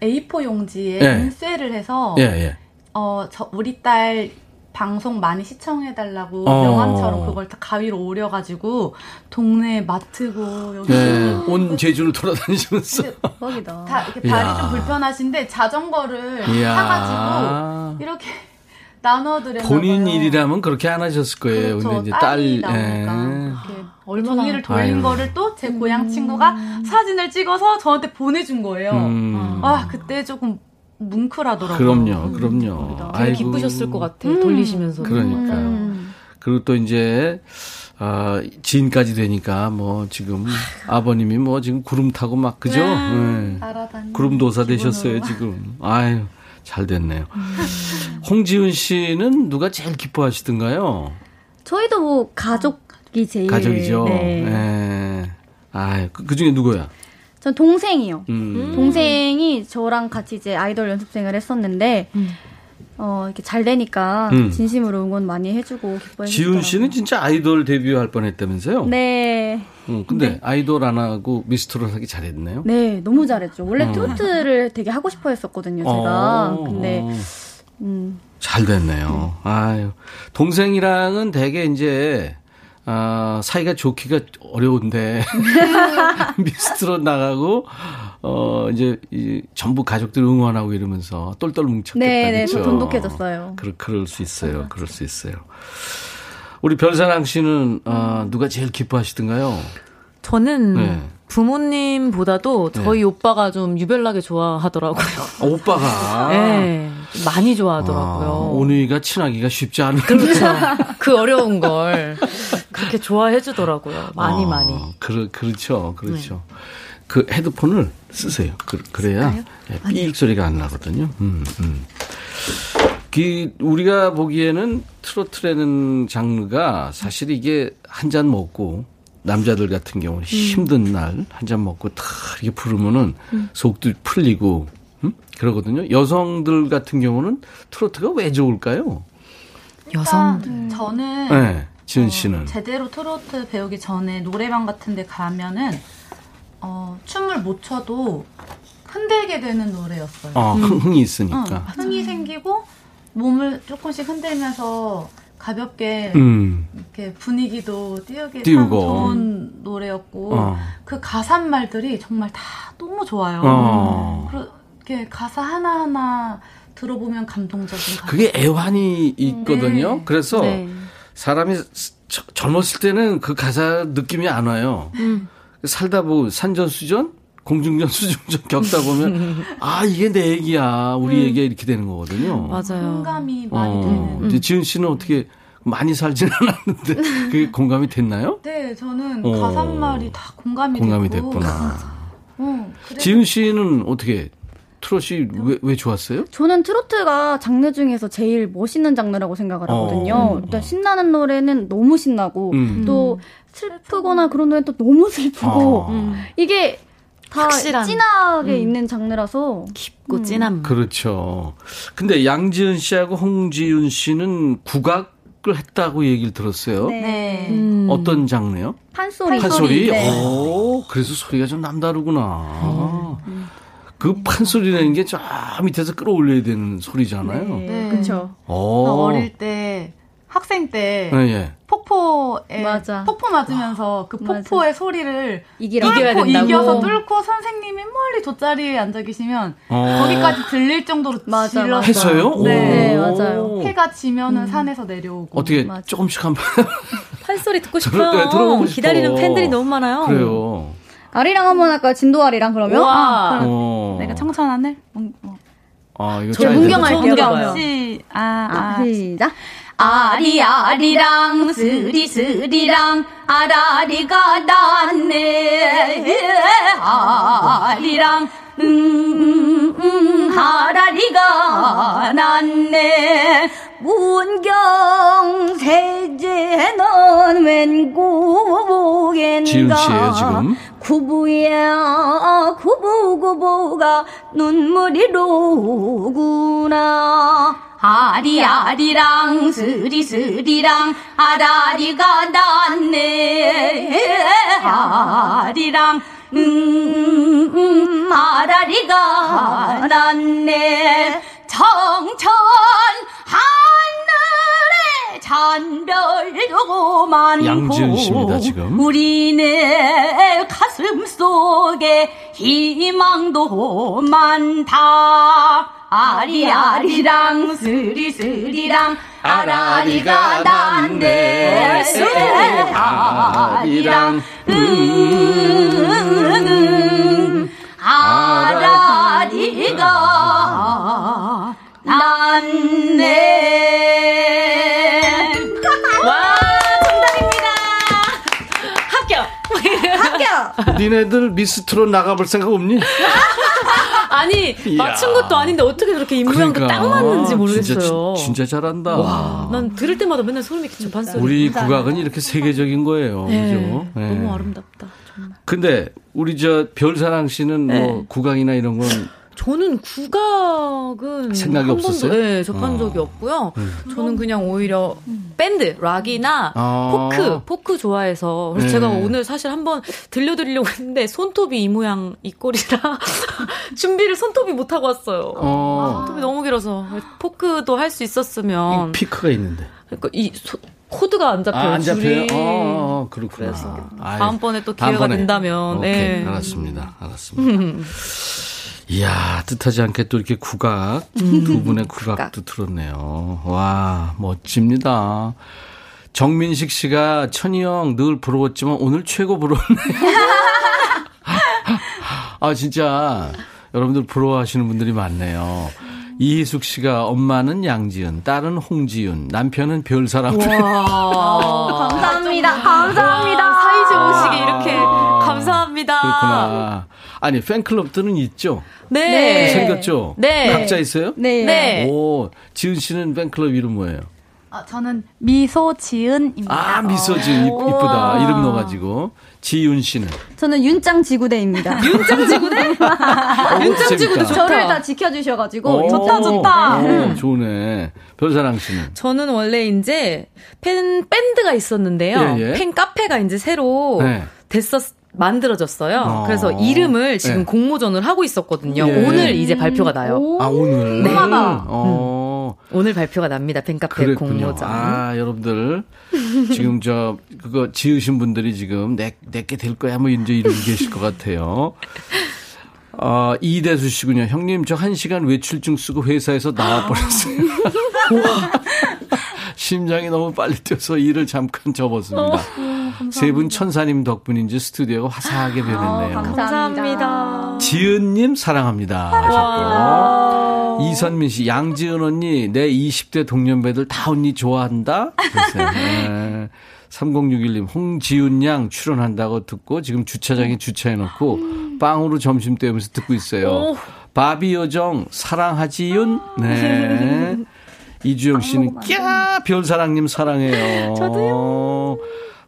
A4 용지에 예. 인쇄를 해서 예, 예. 어, 저 우리 딸 방송 많이 시청해달라고 어. 명함처럼 그걸 다 가위로 오려가지고 동네 마트고 여기 네. 온 제주를 돌아다니시면서. (laughs) 대박이다. 다 이렇게 발이 이야. 좀 불편하신데 자전거를 이야. 사가지고 이렇게 (laughs) 나눠드렸나 본인. 일이라면 그렇게 안 하셨을 거예요. 그렇죠. 근데 이제 딸이 딸, 나오니까 예. 이렇게 얼마나- 종이를 돌린 아유. 거를 또 제 고향 친구가 사진을 찍어서 저한테 보내준 거예요. 음. 아 그때 조금 뭉클하더라고요. 그럼요, 그럼요. 되게 아이고. 기쁘셨을 것 같아. 돌리시면서. 그러니까요. 음. 그리고 또 이제 아, 지인까지 되니까 뭐 지금 아버님이 뭐 지금 구름 타고 막 그죠? 네. 날아다니는 구름 도사. 되셨어요 지금. 아유 잘 됐네요. 홍지은 씨는 누가 제일 기뻐하시던가요? 저희도 뭐 가족이 제일. 가족이죠. 네. 네. 아, 그, 그 중에 누구야? 전 동생이요. 음. 동생이 저랑 같이 이제 아이돌 연습생을 했었는데 음. 어 이렇게 잘 되니까 음. 진심으로 응원 많이 해주고 기뻐해 지훈 씨는 진짜 아이돌 데뷔할 뻔했다면서요? 네. 음, 근데 아이돌 안 하고 미스트롯 하기 잘했네요. 네, 너무 잘했죠. 원래 음. 트로트를 되게 하고 싶어 했었거든요, 제가. 어, 근데 어. 음, 잘 됐네요. 아유. 동생이랑은 되게 이제, 아, 사이가 좋기가 어려운데, (laughs) 미스트롯 나가고, 어, 이제, 이, 전부 가족들 응원하고 이러면서 똘똘 뭉쳤겠다. 네, 네, 그쵸? 더 돈독해졌어요. 그럴, 그럴 수 있어요. 그럴 수 있어요. 우리 별사랑 씨는, 어, 누가 제일 기뻐하시던가요? 저는 네. 부모님보다도 저희 오빠가 좀 유별나게 좋아하더라고요. 어, 오빠가. (laughs) 네, 많이 아, 좋아하더라고요. 온누이가 친하기가 쉽지 않은. 그렇죠. (laughs) 그 어려운 걸 그렇게 좋아해 주더라고요. 많이 어, 많이. 그, 그렇죠. 그렇죠. 그 헤드폰을 쓰세요. 그, 래야 삐익 소리가 안 나거든요. 음, 음. 그, 우리가 보기에는 트로트라는 장르가 사실 이게 한 잔 먹고 남자들 같은 경우는 힘든 날 한 잔 먹고 탁 이렇게 부르면은 속도 풀리고 음? 그러거든요. 여성들 같은 경우는 트로트가 왜 좋을까요? 여성 일단 저는 네, 지은 어, 씨는. 제대로 트로트 배우기 전에 노래방 같은 데 가면은 어, 춤을 못 춰도 흔들게 되는 노래였어요. 어, 흥- 흥이 응, 있으니까. 흥이 생기고 몸을 조금씩 흔들면서 가볍게 음. 이렇게 분위기도 띄우기 참 띄우고. 좋은 노래였고 어. 그 가사 말들이 정말 다 너무 좋아요. 어. 그렇게 가사 하나 하나 들어보면 감동적인 가사. 그게 애환이 있거든요. 네. 그래서 네. 사람이 저- 젊었을 때는 그 가사 느낌이 안 와요. 음. 살다 보고 산전수전 공중전, 수중전 겪다 보면, (laughs) 아, 이게 내 얘기야. 우리 얘기야. 이렇게 되는 거거든요. 맞아요. 공감이 많이 어, 되는. 이제 지은 씨는 어떻게 많이 살지는 않았는데, (laughs) 그게 공감이 됐나요? 네, 저는 어. 가사말이 다 공감이, 공감이 됐고. 됐구나. (laughs) 어, 지은 씨는 어떻게, 트롯이 왜, 왜 좋았어요? 저는 트로트가 장르 중에서 제일 멋있는 장르라고 생각을 하거든요. 어. 일단 신나는 노래는 너무 신나고 음. 또 슬프거나 그런 노래는 또 너무 슬프고 아. 이게 다 확실한. 진하게 있는 장르라서 깊고 진한. 그렇죠. 근데 양지은 씨하고 홍지윤 씨는 국악 을 했다고 얘기를 들었어요. 네. 네. 음. 어떤 장르요? 판소리. 판소리? 네. 오, 그래서 소리가 좀 남다르구나. 그 판소리라는 게 저 밑에서 끌어올려야 되는 소리잖아요. 네. 그렇죠. 오. 어릴 때 학생 때 예, 예. 폭포에 맞아. 폭포 맞으면서 그 맞아. 폭포의 소리를 이기라. 이겨야 뚫고 된다고. 이겨서 뚫고 선생님이 멀리 돗자리에 앉아 계시면 어. 거기까지 들릴 정도로 맞아, 질렀어요. 맞아. 했어요? 네, 오. 맞아요. 해가 지면은 산에서 내려오고 어떻게 맞아. 조금씩 한번 판소리 (laughs) 듣고 싶어요. 네, 들어보고 싶어. 기다리는 팬들이 너무 많아요. 그래요. 아리랑 한번 할까요? 진도아리랑 그러면? 아, 그럼 어. 내가 청천 하늘 문- 어. 아, 이거 문경할게요. 문경. 시, 아, 아, 아, 시작. 아리아리랑 스리스리랑 아라리가 났네. 아리랑 음, 음, 아라리가 났네 문경 세제는 웬 구보겐가 지은 씨예요, 지금. 구부야 구부구부가 눈물이 로구나 아리아리랑 스리스리랑 아라리가 났네 아리랑 음, 음 아라리가 났네 청천 하늘에 잔별 두고 많고 양지은 씨입니다, 지금. 우리네 가슴 속에 희망도 많다 아리아리랑 스리스리랑 아라리가 났네 아리랑 음, 아라리가 났네 와, 정답입니다. 합격. 합격! 니네들 미스트로 나가볼 생각 없니? (laughs) 아니. 맞춘 것도 아닌데 어떻게 그렇게 입모양도 딱 맞는지 모르겠어요. 그러니까. 진짜, 진짜 잘한다. 와, 난 들을 때마다 맨날 소름이 끼쳐, 판소리. 우리 국악은 이렇게 세계적인 거예요. 네, 그죠? 네. 너무 아름답다. 정말. 근데 우리 저 별사랑 씨는 뭐 네. 국악이나 이런 건 저는 국악은 생각이 한 없었어요? 번도 네, 접한 어. 적이 없고요. 저는 그냥 오히려 밴드, 락이나 아. 포크, 포크 좋아해서 그래서 네. 제가 오늘 사실 한번 들려드리려고 했는데 손톱이 이 모양 이 꼴이라 (laughs) 준비를 손톱이 못 하고 왔어요. 어, 손톱이 너무 길어서 포크도 할 수 있었으면 피크가 있는데. 그러니까 이 소- 코드가 안 잡혀요. 아, 안 잡혀요? 줄이. 어, 어, 그렇구나. 그래서 다음번에 또 기회가 다음번에. 된다면, 오케이, 네. 알았습니다. 알았습니다. (laughs) 이야, 뜻하지 않게 또 이렇게 국악, 두 분의 국악도 들었네요. 와, 멋집니다. 정민식 씨가 천희 형 늘 부러웠지만 오늘 최고 부러웠네. (laughs) 아, 진짜 여러분들 부러워하시는 분들이 많네요. 이희숙 씨가 엄마는 양지은, 딸은 홍지윤, 남편은 별 사람. 와. 감사합니다. 감사합니다. 와, 사이 좋으시게 이렇게 감사합니다. 그렇구나. 아니, 팬클럽들은 있죠? 네. 네. 생겼죠? 네. 각자 있어요? 네. 네. 오, 지은 씨는 팬클럽 이름 뭐예요? 아, 저는 미소지은입니다. 아, 미소지 이- 이쁘다. 이름 넣어가지고. 지윤 씨는. 저는 윤짱 지구대입니다. (laughs) 윤짱 지구대? (laughs) 윤짱 지구대 좋다. 저를 다 지켜주셔가지고. 오, 좋다, 좋다. 오, 좋네. 별사랑 씨는. 저는 원래 이제 팬 밴드가 있었는데요. 예, 예. 팬 카페가 이제 새로 네. 됐었 만들어졌어요. 어. 그래서 이름을 지금 네. 공모전을 하고 있었거든요. 예. 오늘 이제 발표가 나요. 오. 아, 오늘. 네. 어. 오늘 발표가 납니다. 팬카페 그랬군요. 공모전. 아, 여러분들. 지금 저, 그거 지으신 분들이 지금 내, 내게 될 거야. 뭐 이제 이러고 계실 것 같아요. 어, 이대수 씨군요. 형님, 저 한 시간 외출증 쓰고 회사에서 나와버렸어요. (laughs) 심장이 너무 빨리 뛰어서 일을 잠깐 접었습니다. 세 분 천사님 덕분인지 스튜디오가 화사하게 변했네요. 아, 감사합니다. 지은님 사랑합니다. 하셨고. 이선민 씨, 양지은 언니, 내 20대 동년배들 다 언니 좋아한다? (laughs) 네. 3061님, 홍지훈 양 출연한다고 듣고 지금 주차장에 주차해놓고 빵으로 점심 때우면서 듣고 있어요. 바비 요정, 사랑하지윤? 네. (laughs) 이주영 씨는, 꺄! 별사랑님 사랑해요. 저도요.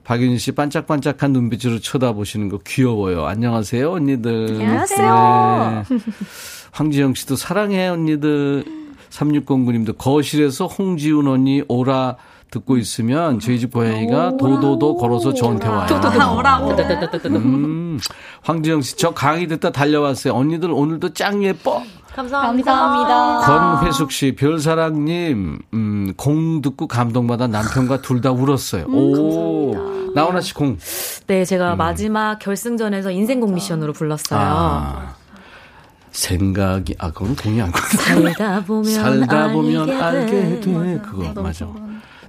박윤희 씨 반짝반짝한 눈빛으로 쳐다보시는 거 귀여워요. 안녕하세요, 언니들. 안녕하세요. 네. 황지영 씨도 사랑해, 언니들. 3609님도 거실에서 홍지훈 언니 오라 듣고 있으면 저희 집 고양이가 도도도 걸어서 저한테 와요. 아, 오라고. 음, 황지영 씨, 저 강의 듣다 달려왔어요. 언니들 오늘도 짱 예뻐. 감사합니다. 권회숙 씨, 별사랑님, 음, 공 듣고 감동받아 남편과 둘 다 울었어요. 오, 나훈아 씨 공. 네, 제가 마지막 결승전에서 인생곡 미션으로 불렀어요. 아, 생각이, 아, 그건 공이 아니고. 살다 보면 살다 보면 알게 알게 돼. 돼. 그거, 맞아.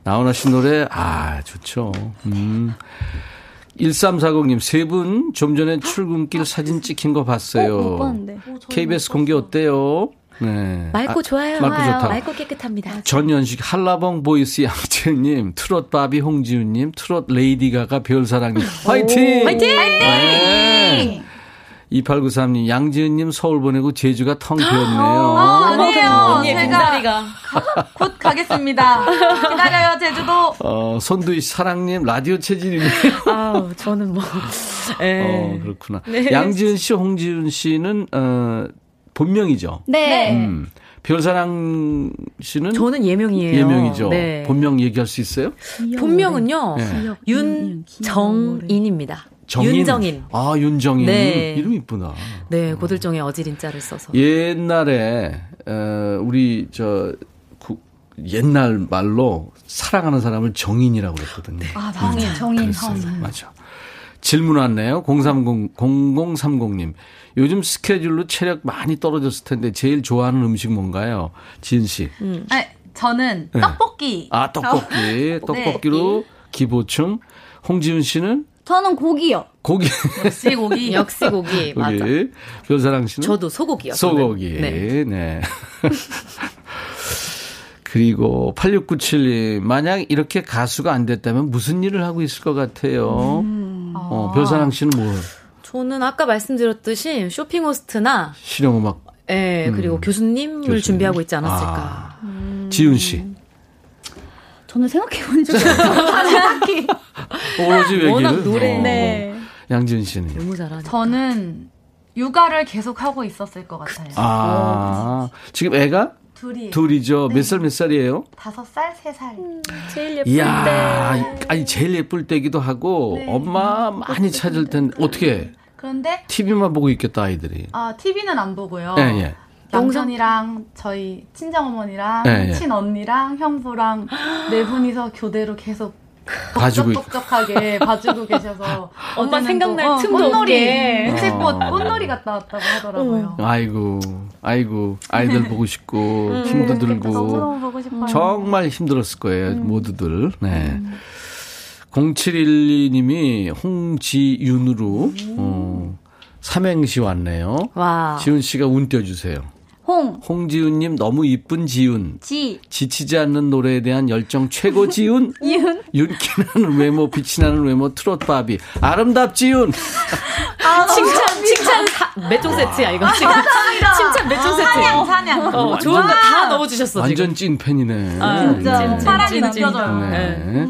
나훈아 씨 노래, 아, 좋죠. 음. 1340님, 세 분 좀 전에 출근길 사진 찍힌 거 봤어요. 못 봤는데. KBS 공개 어때요? 네. 맑고 아, 좋아요. 맑고 좋다. 맑고 깨끗합니다. 전연식 한라봉 보이스 양채님, 트롯 바비 홍지훈님, 트롯 레이디 가가 별사랑님, 화이팅! 화이팅! 네. 2893님, 양지은님 서울 보내고 제주가 텅 비었네요. 아니에요. 언니의 제가 빈자리가. 곧 가겠습니다. 기다려요, 제주도. 어, 손두희 사랑님, 라디오 체질이네. 아우, 저는 뭐. 예. 어, 그렇구나. 네. 양지은 씨, 홍지은 씨는, 어, 본명이죠. 네. 음. 별사랑 씨는 저는 예명이에요. 예명이죠. 네. 본명 얘기할 수 있어요? 본명은요. 네. 윤정인입니다. 정인. 윤정인. 아, 윤정인. 네. 이름 이쁘다. 네, 고들정에 어지린자를 써서. 옛날에 어, 우리 저 구- 옛날 말로 사랑하는 사람을 정인이라고 그랬거든요. 아, 정인. 정인, 그랬어요. 정인. 맞아. 질문 왔네요. 030 0030님. 요즘 스케줄로 체력 많이 떨어졌을 텐데 제일 좋아하는 음식 뭔가요? 지은 씨. 아니, 저는 네. 떡볶이. 아, 떡볶이. 떡볶이로 기보충. 홍지은 씨는 저는 고기요. 고기. 역시 고기. 역시 고기. (laughs) 맞아. 고기. 별사랑 씨는 저도 소고기요. 저는. 소고기. 네. 네. 그리고 8697님, 만약 이렇게 가수가 안 됐다면 무슨 일을 하고 있을 것 같아요? 음. 어, 별사랑 씨는 뭐, 저는 아까 말씀드렸듯이 쇼핑 호스트나 실용음악 예, 그리고 교수님을 교수님? 준비하고 있지 않았을까. 아, 지훈 씨. 저는 생각해본 적이 없어요. 오로지 외길. 워낙 노래. 네. 양지은 씨는. 너무 잘하네. 저는 육아를 계속 하고 있었을 것 같아요. 아, 지금 애가 둘이 둘이죠. 몇살 몇 살이에요? 다섯 살, 세 살. 제일 예쁠 이야, 아니, 제일 예쁠 때기도 하고, 네. 엄마 많이 찾을 텐데, 어떻게, 그런데 TV만 보고 있겠다, 아이들이. 아 TV는 안 보고요. 예, 예. 남편이랑 저희 친정 어머니랑 예, 예. 친언니랑 형부랑 (gasps) 네 분이서 교대로 계속 봐주고 있- 똑똑똑똑하게 (laughs) 봐주고 계셔서 엄마 생각날 또, 어, 틈도 꽃놀이. 무채꽃 어. 꽃놀이 갔다 왔다고 하더라고요. 아이고, 아이고, 아이들 보고 싶고, (laughs) 힘도 너무 들고, 너무 보고 싶어요. 정말 힘들었을 거예요, 모두들. 네. 0712님이 홍지윤으로, 어, 삼행시 왔네요. 와. 지훈 씨가 운 띄워주세요. 홍, 홍지윤님 너무 이쁜 지훈. 지, 지치지 않는 노래에 대한 열정 최고 지훈. (laughs) 이은. 윤기나는 외모, 빛이 나는 외모, 트롯 바비. 아름답지훈. 칭찬, 칭찬 사, 몇종 세트야, 이거 지금. 칭찬 몇종 세트. 사냥 사냥. 어, 좋은 거 다 넣어주셨어, 완전 지금. 찐 팬이네. 아, 진짜. 사랑이. 느껴져요. 네.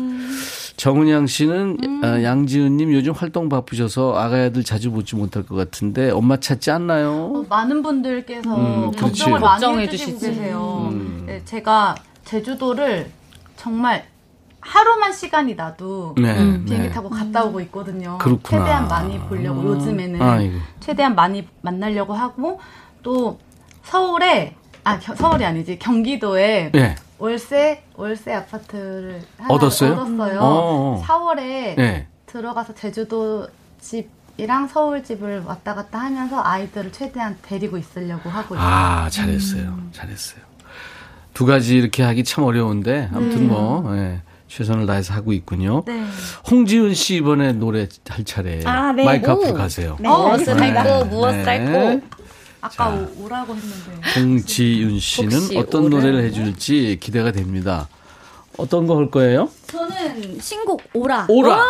정은양 씨는 어, 양지은님 요즘 활동 바쁘셔서 아가야들 자주 보지 못할 것 같은데 엄마 찾지 않나요? 어, 많은 분들께서 음. 걱정을 많이 걱정해 주시지. 계세요. 음. 네, 제가 제주도를 정말 하루만 시간이 나도 네. 음. 비행기 네. 타고 갔다 오고 있거든요. 그렇구나. 최대한 많이 보려고 요즘에는 아이고. 최대한 많이 만나려고 하고 또 서울에 아 겨- 서울이 아니지 경기도에 네. 월세 월세 아파트를 하나 얻었어요? 얻었어요. 어. 4월에 네. 들어가서 제주도 집 이랑 서울 집을 왔다 갔다 하면서 아이들을 최대한 데리고 있으려고 하고 있어요. 아, 잘했어요. 잘했어요. 두 가지 이렇게 하기 참 어려운데 아무튼 뭐 예. 최선을 다해서 하고 있군요. 네. 홍지은 씨 이번에 노래 할 차례. 아, 네. 마이크 오. 앞으로 가세요. 네, 어. 무엇을 할고, 무엇을 네. 할고. 아까 자. 오, 오라고 했는데. 홍지윤 씨는 어떤 노래를 해줄지 기대가 됩니다. 어떤 거 할 거예요? 저는 신곡 오라. 오라.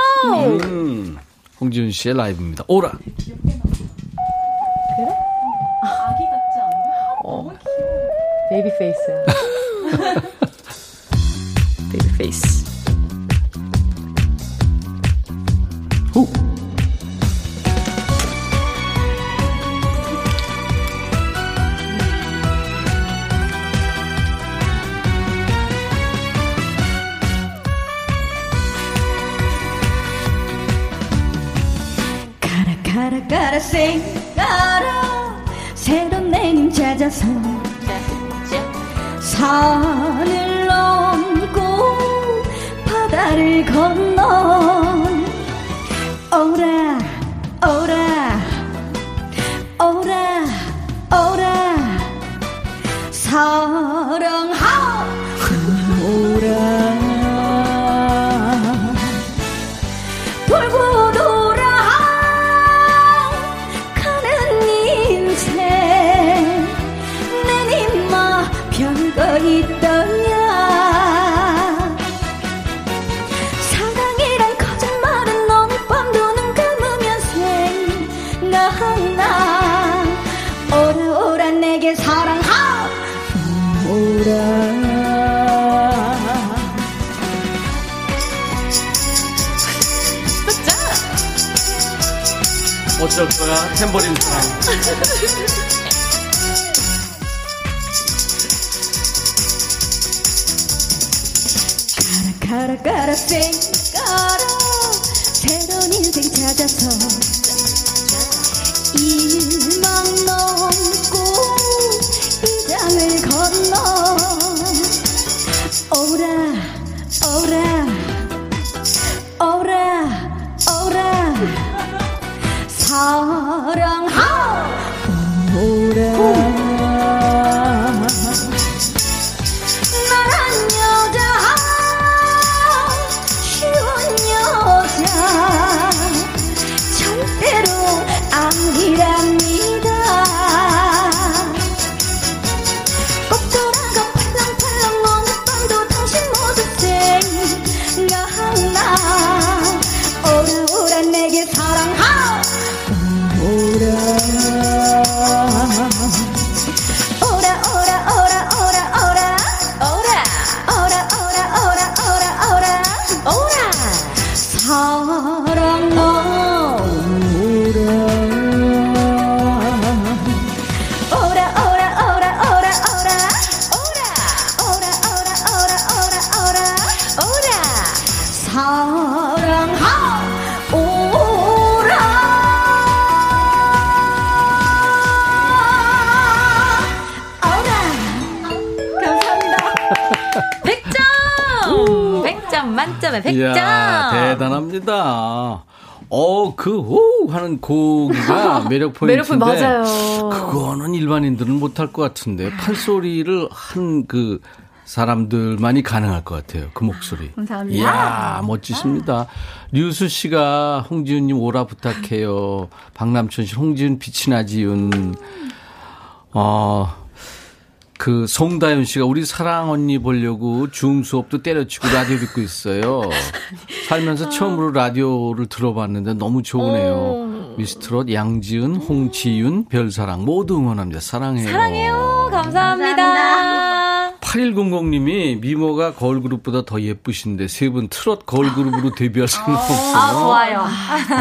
음, 홍지윤 씨의 라이브입니다. 오라. baby face야. Baby face. 후. 가라 생가라. 새로운 내님 찾아서 산을 넘고 바다를 건너. 오라 오라 오라 오라. 사 거야? 탬버린 사랑. 가라 가라 쌩 가라 새로운 인생 찾아서 그, 호 하는 고기가 (laughs) 매력 포인트인데. 매력 포인트 맞아요. 그거는 일반인들은 못할 것 같은데, 판소리를 한 그 사람들만이 가능할 것 같아요. 그 목소리. 감사합니다. 이야, 멋지십니다. 류수 씨가 홍지윤님 오라 부탁해요. 박남춘 씨, 홍지윤 빛이 나지윤. 어, 그 송다현 씨가 우리 사랑 언니 보려고 줌 수업도 때려치고 라디오 듣고 있어요. 살면서 처음으로 라디오를 들어봤는데 너무 좋으네요. 미스트롯 양지은, 홍지윤, 별사랑 모두 응원합니다. 사랑해요. 사랑해요. 감사합니다. 8100님이 미모가 걸그룹보다 더 예쁘신데 세 분 트롯 걸그룹으로 데뷔할 수는 없어요. 아, 좋아요.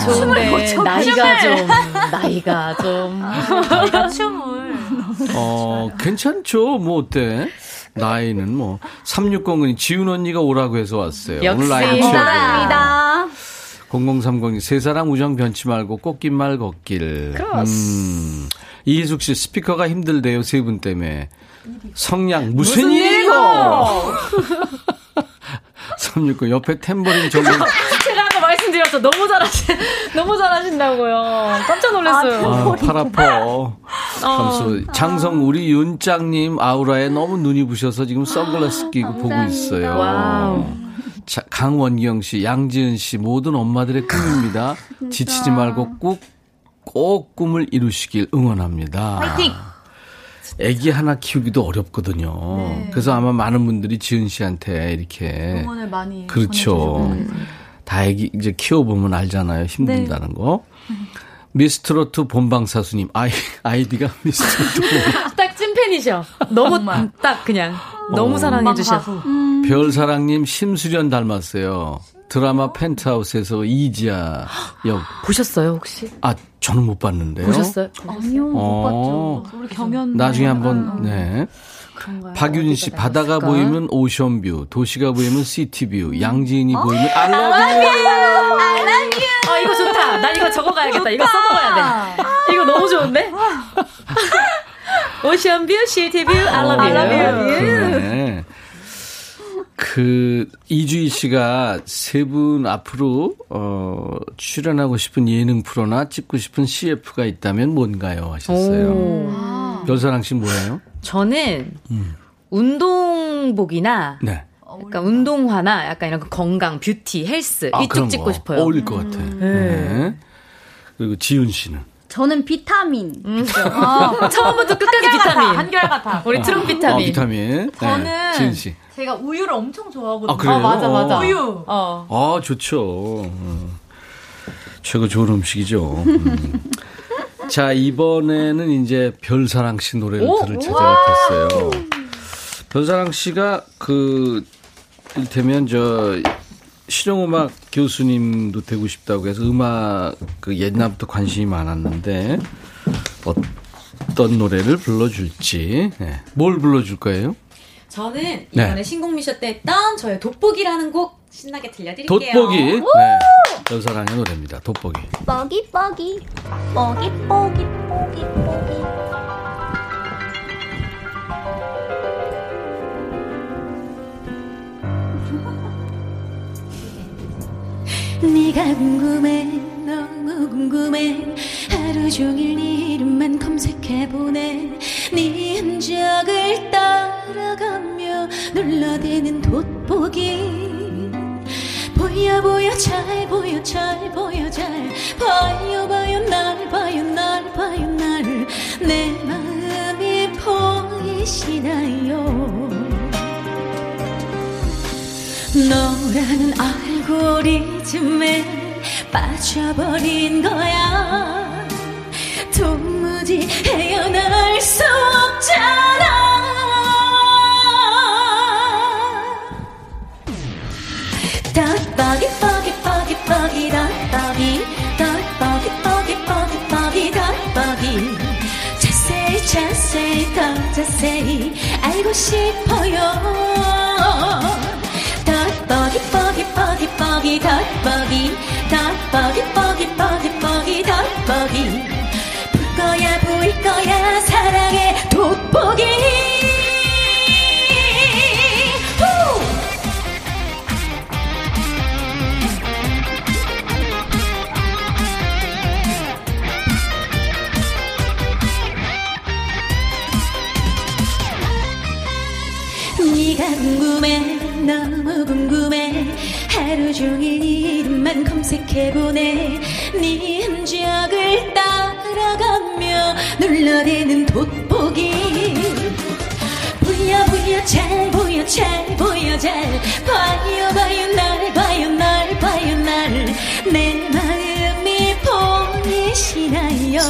좋은데, 나이가 좀, 나이가 좀. 저희가 춤을 어, 괜찮죠. 뭐 어때? 나이는 뭐 3600이 지훈 언니가 오라고 해서 왔어요. 오늘. 라이브 최고. 감사합니다. 0030이 세 사람 우정 변치 말고 꽃길말 걷길. 음. 이희숙 씨 스피커가 힘들대요 세 분 때문에. 성량 무슨, 무슨 일이고? 일이고? (laughs) 369 옆에 탬버린 아까 (laughs) 말씀드렸죠. 너무 잘하시, (laughs) 너무 잘하신다고요. 깜짝 놀랐어요. 아, 팔 아파. 감수. 장성 우리 윤짱님 아우라에 너무 눈이 부셔서 지금 선글라스 끼고 보고 있어요. Wow. 자, 강원경 씨, 양지은 씨, 모든 엄마들의 꿈입니다. 지치지 말고 꼭, 꼭 꿈을 이루시길 응원합니다. 파이팅! 애기 하나 키우기도 어렵거든요. 네. 그래서 아마 많은 분들이 지은 씨한테 이렇게. 응원을 많이 그렇죠. 다 애기 이제 키워보면 알잖아요. 힘든다는 거. 미스트로트 본방사수님, 아이, 아이디가 (laughs) 미스트로트. (laughs) 딱 찐팬이셔. 너무 딱 그냥 너무 사랑해주셔. 별사랑님 심수련 닮았어요. 드라마 펜트하우스에서 이지아 역. (gasps) 보셨어요 혹시? 아, 저는 못 봤는데요. 보셨어요? 아니요, 못 어, 봤죠. 우리 경연 나중에 한번, 네. 그런가요? 박윤 씨, 바다가? 보이면 오션뷰, 도시가 보이면 시티뷰, 양지인이 보이면 알라뷰. 아 이거 좋다. 나 이거 적어가야겠다. 이거 써먹어야 돼. 이거 너무 좋은데? 오션뷰, 시티뷰, 알라뷰. 그러네. 그 이주희 씨가 세 분 앞으로 어 출연하고 싶은 예능 프로나 찍고 싶은 CF가 있다면 뭔가요 하셨어요. 오. 별사랑 씨 뭐예요? 저는 음. 운동복이나 네. 약간 운동화나 약간 이런 거 건강, 뷰티, 헬스 아, 이쪽 찍고 거. 싶어요. 어울릴 것 같아. 네. 그리고 지윤 씨는 저는 비타민. 처음부터 끝까지 비타민. 한결같아. (laughs) 우리 트럼 어, 비타민. 비타민. 저는 네. 지윤 씨. 제가 우유를 엄청 좋아하거든요. 아, 그래요? 어, 맞아, 맞아. 우유. 어. 아, 좋죠. 음. 최고 좋은 음식이죠. 음. 자, 이번에는 이제 별사랑 씨 노래를 오, 들을 됐어요. 별사랑 씨가 그, 이를테면 저, 실용음악 교수님도 되고 싶다고 해서 음악 그 옛날부터 관심이 많았는데 어떤 노래를 불러줄지. 네. 뭘 불러줄 거예요? 저는 이번에 네. 신곡미쇼 때 했던 저의 돋보기라는 곡 신나게 들려드릴게요. 돋보기. 네. 별사랑의 노래입니다. 돋보기. 뻐기, 뻐기. 뻐기, 뻐기, 뻐기, 뻐기. (laughs) 네가 궁금해 너무 궁금해 하루 종일 네 이름만 검색해보네 네 흔적을 따라가며 눌러대는 돋보기 보여 보여 잘 보여 잘 보여 잘 봐요 봐요 날 봐요 날 봐요 날내 마음이 보이시나요? 너라는 알고리즘에 빠져버린 거야. 도무지 헤어날 수 없잖아 덕박이 뻐기 뻐기 뻐기 덕박이 덕박이 뻐기 뻐기 뻐기 덕박이. 자세히 자세히 더 자세히 알고 싶어요. 덕박이 뻐기 뻐기 뻐기 덕박이 덕박이 뻐기 뻐기 뻐기 덕박이. 볼 거야 보일 거야 사랑의 돋보기 종일 네 이름만 검색해보네. 네 흔적을 따라가며 눌러대는 돋보기. 보여 보여 잘 보여 잘 보여 잘. 봐요 봐요 날 봐요 날 봐요 날. 내 마음이 보이시나요?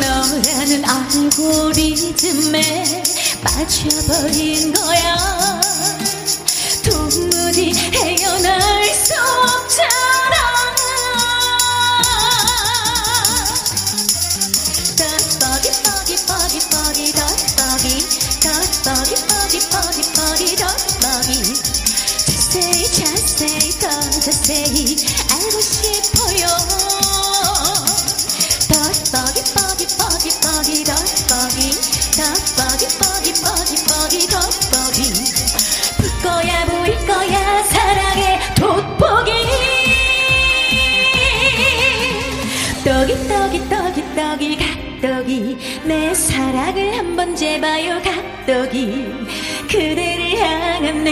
너라는 알고리즘에 빠져버린 거야 도무지 헤어날 수 없잖아. 덕버기 뻐기 뻐기 뻐기 덕버기 덕버기 뻐기 뻐기 뻐기 덕버기 자세히 자세히 더 자세히 알고 싶어요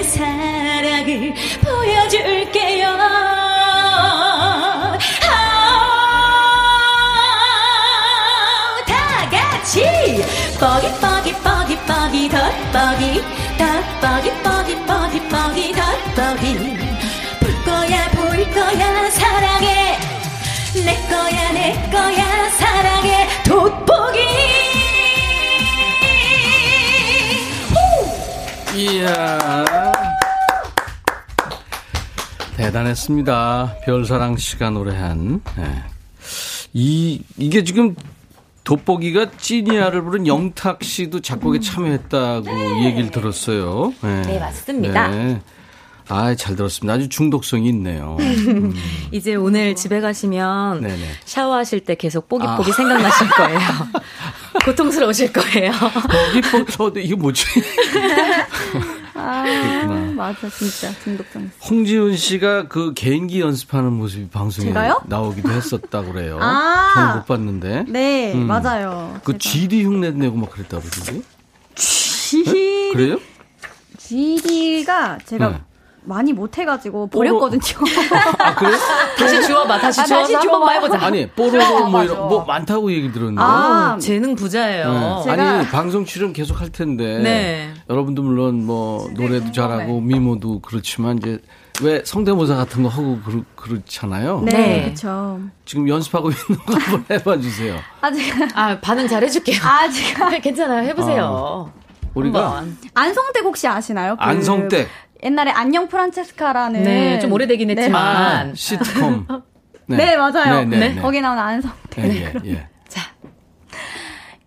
사랑을 보여줄게요. 아, 다 같이. 뻐기 뻐기 뻐기 뻐기 덧뻐기 덧뻐기 뻐기 뻐기 뻐기 덧뻐기 불 거야 불 거야 사랑해. 내 거야 내 거야 사랑해. 돋보기. 이 대단했습니다. 별사랑 씨가 노래한. 예. 이, 이게 지금 돋보기가 찌니아를 부른 영탁 씨도 작곡에 참여했다고 얘기를 들었어요. 예. 네, 맞습니다. 네. 아, 잘 들었습니다. 아주 중독성이 있네요. (laughs) 음. 이제 오늘 집에 가시면 네네. 샤워하실 때 계속 뽀기뽀기 아. 생각나실 거예요. (laughs) 고통스러우실 거예요. 뽀기, 뽀기, 어, 이거 뭐지? (laughs) 아. 맞아, 진짜 중독성. 홍지훈 씨가 그 개인기 연습하는 모습이 방송에 제가요? 나오기도 했었다고 그래요. (laughs) 아. 저는 못 봤는데. 네, 음. 맞아요. 그 제가. GD 흉내 내고 막 그랬다고 그러던데? G 그래요? GD가 제가 네. 많이 못해가지고 버렸거든요. (laughs) 아, 그래요? 다시 주워봐, 다시 아, 주워서 다시 한 주워봐요. 번만 해보자. 아니, 뽀로로 뭐 이런, 뭐 많다고 얘기 들었는데. 아, 어, 재능 부자예요. 네. 제가- 아니, 방송 출연 계속 할 텐데. 네. 여러분도 물론 뭐, 노래도 잘하고, 미모도 그렇지만, 이제, 왜 성대모사 같은 거 하고 그렇, 그렇잖아요. 네, 네. 그렇죠. 지금 연습하고 있는 거 한번 (laughs) 해봐 주세요. 아직 아, 반응 잘 해줄게요. 아직 (laughs) 괜찮아요. 해보세요. 우리가 한번. 안성댁 혹시 아시나요? 그 안성댁. 옛날에 안녕 프란체스카라는 네, 좀 오래되긴 네. 했지만. 시트콤. (laughs) 네, 맞아요. 네, 네, 네. 거기 나오는 안성댁. 예, 예, 예.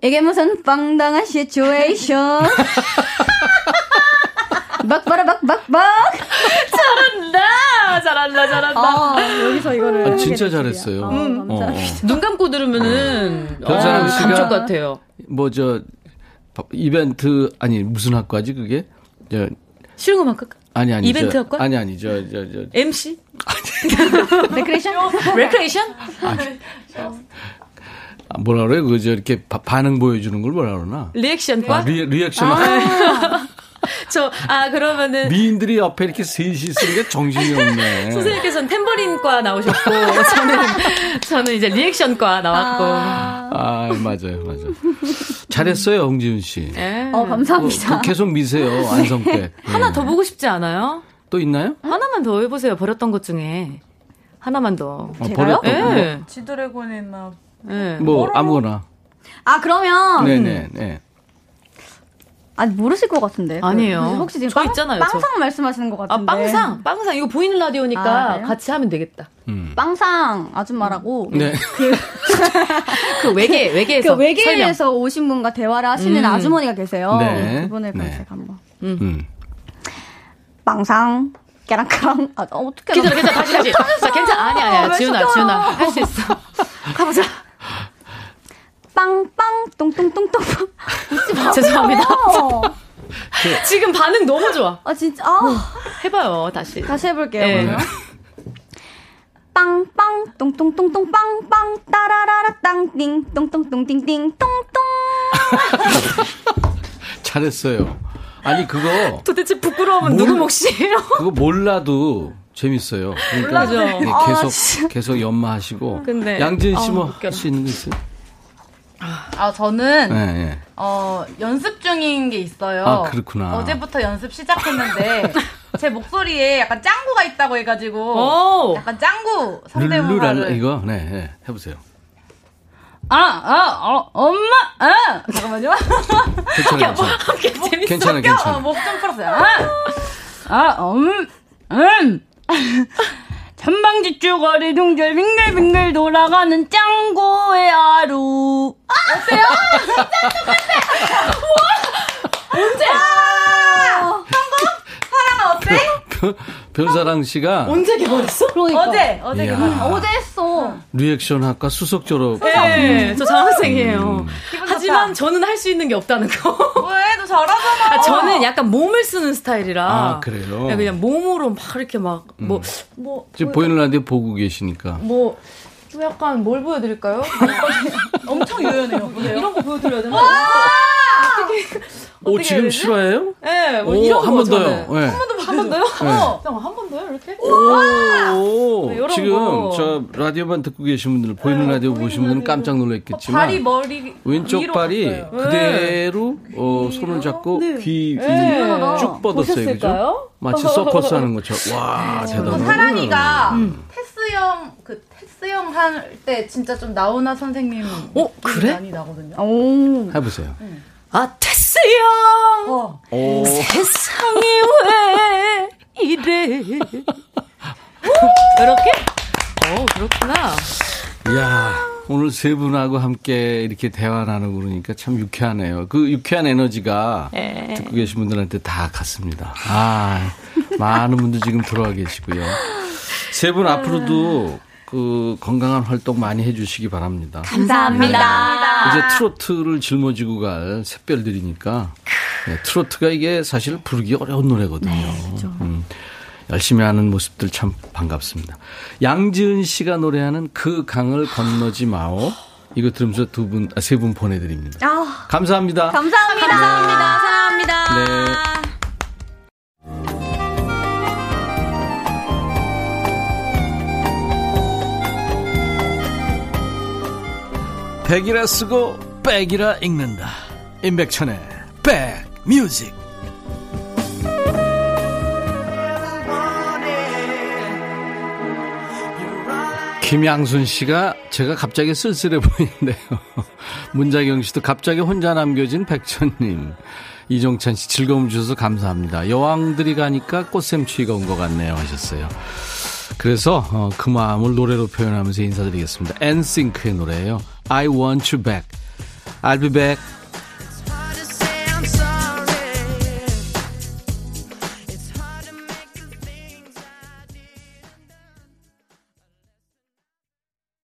이게 무슨 빵당한 시츄에이션. (laughs) bak바라박박박. 잘한다! 잘한다, 잘한다. 아, 여기서 이거를. 아, 진짜. 잘했어요. 아, 어, 감사합니다. 어. 눈 감고 들으면은. 어, 씨가- 감쪽 같아요. 뭐, 저, 이벤트, 아니, 무슨 학과지, 그게? 저, 실용음악 할까? 아니, 아니. 이벤트 저, 학과? 아니, 아니, 저, 저, 저. MC? 레크레이션? 레크레이션? 아, 뭐라 그래? 그, 저, 이렇게 바- 반응 보여주는 걸 뭐라 그러나? 리액션과? 아, 리, 리액션. (laughs) 저, 아, 그러면은. 미인들이 옆에 이렇게 셋이 있으니 까 정신이 없네. 선생님께서는 템버린과 나오셨고, 저는, 저는 이제 리액션과 나왔고. 아, 맞아요, 맞아요. 잘했어요, 홍지훈 씨. 예. 어, 감사합니다. 그 계속 미세요, (laughs) 안성댁. 하나 예. 더 보고 싶지 않아요? 또 있나요? 하나만 더 해보세요. 버렸던 것 중에. 하나만 더. 어, 제가요? 예. 지드래곤이나 예. 뭐, 뭐 아무거나. 아, 그러면. 네네, 네. 아니, 모르실 것 같은데. 그, 아니에요. 혹시 지금 저 빵, 있잖아요, 빵상 저. 말씀하시는 것 아, 같은데. 빵상. 빵상. 이거 보이는 라디오니까 아? 같이 하면 되겠다. 음. 빵상 아줌마라고. 네. 그 (laughs) 외계, 외계에서. 그 외계에서 오신 분과 대화를 하시는 음. 아주머니가 계세요. 네. 그분을 네. 제가 한번. 음. 빵상, 깨랑까랑. 아, 어떻게. 괜찮아, 괜찮아. 다시, 다시. 자, 괜찮아. 아니, 아니야. 왜 지훈아? 지훈아. 할 수 있어. 가보자. 빵빵, 똥똥똥똥. 웃지 (laughs) 마. 죄송합니다. 지금 반응 너무 좋아. 아, 진짜. 아. 해봐요, 다시. 다시 해볼게요. 네. 빵빵 똥똥똥똥 빵빵 따라라라 땅띵 똥똥똥띵띵 똥똥 (laughs) 잘했어요. 아니, 그거, 도대체 부끄러움은 뭘- 누구 몫이에요? 그거 몰라도 재밌어요. 그러니까 몰라도 네, 아, 계속, 진짜. 계속 연마하시고. 근데- 양진 씨 아, 뭐 웃겨라. 할수 있는 거 있어요? 아 저는 네, 네. 어 연습 중인 게 있어요. 아, 그렇구나. 어제부터 연습 시작했는데 (laughs) 제 목소리에 약간 짱구가 있다고 해가지고 오! 약간 짱구 성대모사를 이거, 네, 네. 해보세요. 아, 아, 어, 엄마, 아! 잠깐만요. 괜찮아요, (laughs) 괜찮아요. 재밌어. 괜찮아, 괜찮아. 목 좀 풀었어요. 아, 아, 음, 음. 천방지축 거리 둥절 빙글빙글 돌아가는 짱구의 하루. 어때요? 언제? 사랑아 어때? 변사랑 씨가 언제 개발했어? 그러니까 어제, 어제 이야. 개발. 어제 했어 리액션 학과 수석 졸업. 네, 저 장학생이에요. 기분 하지만 좋다. 저는 할 수 있는 게 없다는 거. 왜? 너 잘하잖아. 아, 저는 약간 몸을 쓰는 스타일이라. 아, 그래요? 그냥, 그냥 몸으로 막 이렇게 막, 뭐, 뭐. 지금 뭐, 보이는 라디오 보고 계시니까. 뭐, 좀 약간 뭘 보여드릴까요? (laughs) 엄청 유연해요. 보세요. 이런 거 보여드려야 되나? 오, 어떻게 지금 해야 되지? 실화예요? 네, 뭐 오, 이런 한거번 더요. 네. 한 번도 한 번 더요? 네. 어, 한번 더요? 이렇게? 오, 네, 요런 지금 거. 저 라디오만 듣고 계신 분들, 보이는 라디오 보신 분들은 깜짝 놀랐겠지만 발이 머리 왼쪽 발이 갔어요. 그대로 어, 손을 잡고 귀, 귀 네. 쭉 뻗었어요. 그죠? 마치 (laughs) 서커스 하는 것처럼. 와, 대단하다. 사랑이가 테스형 그 테스형 할 때 진짜 좀 나훈아 선생님 어, 그래? 많이 나거든요. 오. 해보세요. 아, 테스 형! 어. 오, 세상이 왜 이래? (laughs) 이렇게? 어, 그렇구나. 야 오늘 세 분하고 함께 이렇게 대화 나누고 그러니까 참 유쾌하네요. 그 유쾌한 에너지가 네. 듣고 계신 분들한테 다 갔습니다. 아, 많은 분들 지금 들어와 계시고요. 세 분 앞으로도 그 건강한 활동 많이 해주시기 바랍니다. 감사합니다. 이제 트로트를 짊어지고 갈 샛별들이니까 네, 트로트가 이게 사실 부르기 어려운 노래거든요. 음, 열심히 하는 모습들 참 반갑습니다. 양지은 씨가 노래하는 그 강을 건너지 마오. 이거 들으면서 두 분, 아, 세 분 보내드립니다. 아, 감사합니다. 감사합니다. 감사합니다. 사랑합니다. 네. 백이라 쓰고 백이라 읽는다. 임백천의 백뮤직. 김양순 씨가 제가 갑자기 쓸쓸해 보이는데요. (laughs) 문자경 씨도 갑자기 혼자 남겨진 백천님. 이종찬 씨 즐거움 주셔서 감사합니다. 여왕들이 가니까 꽃샘추위가 온 것 같네요 하셨어요. 그래서 어, 그 마음을 노래로 표현하면서 인사드리겠습니다. 엔싱크의 노래예요. I want you back. I'll be back.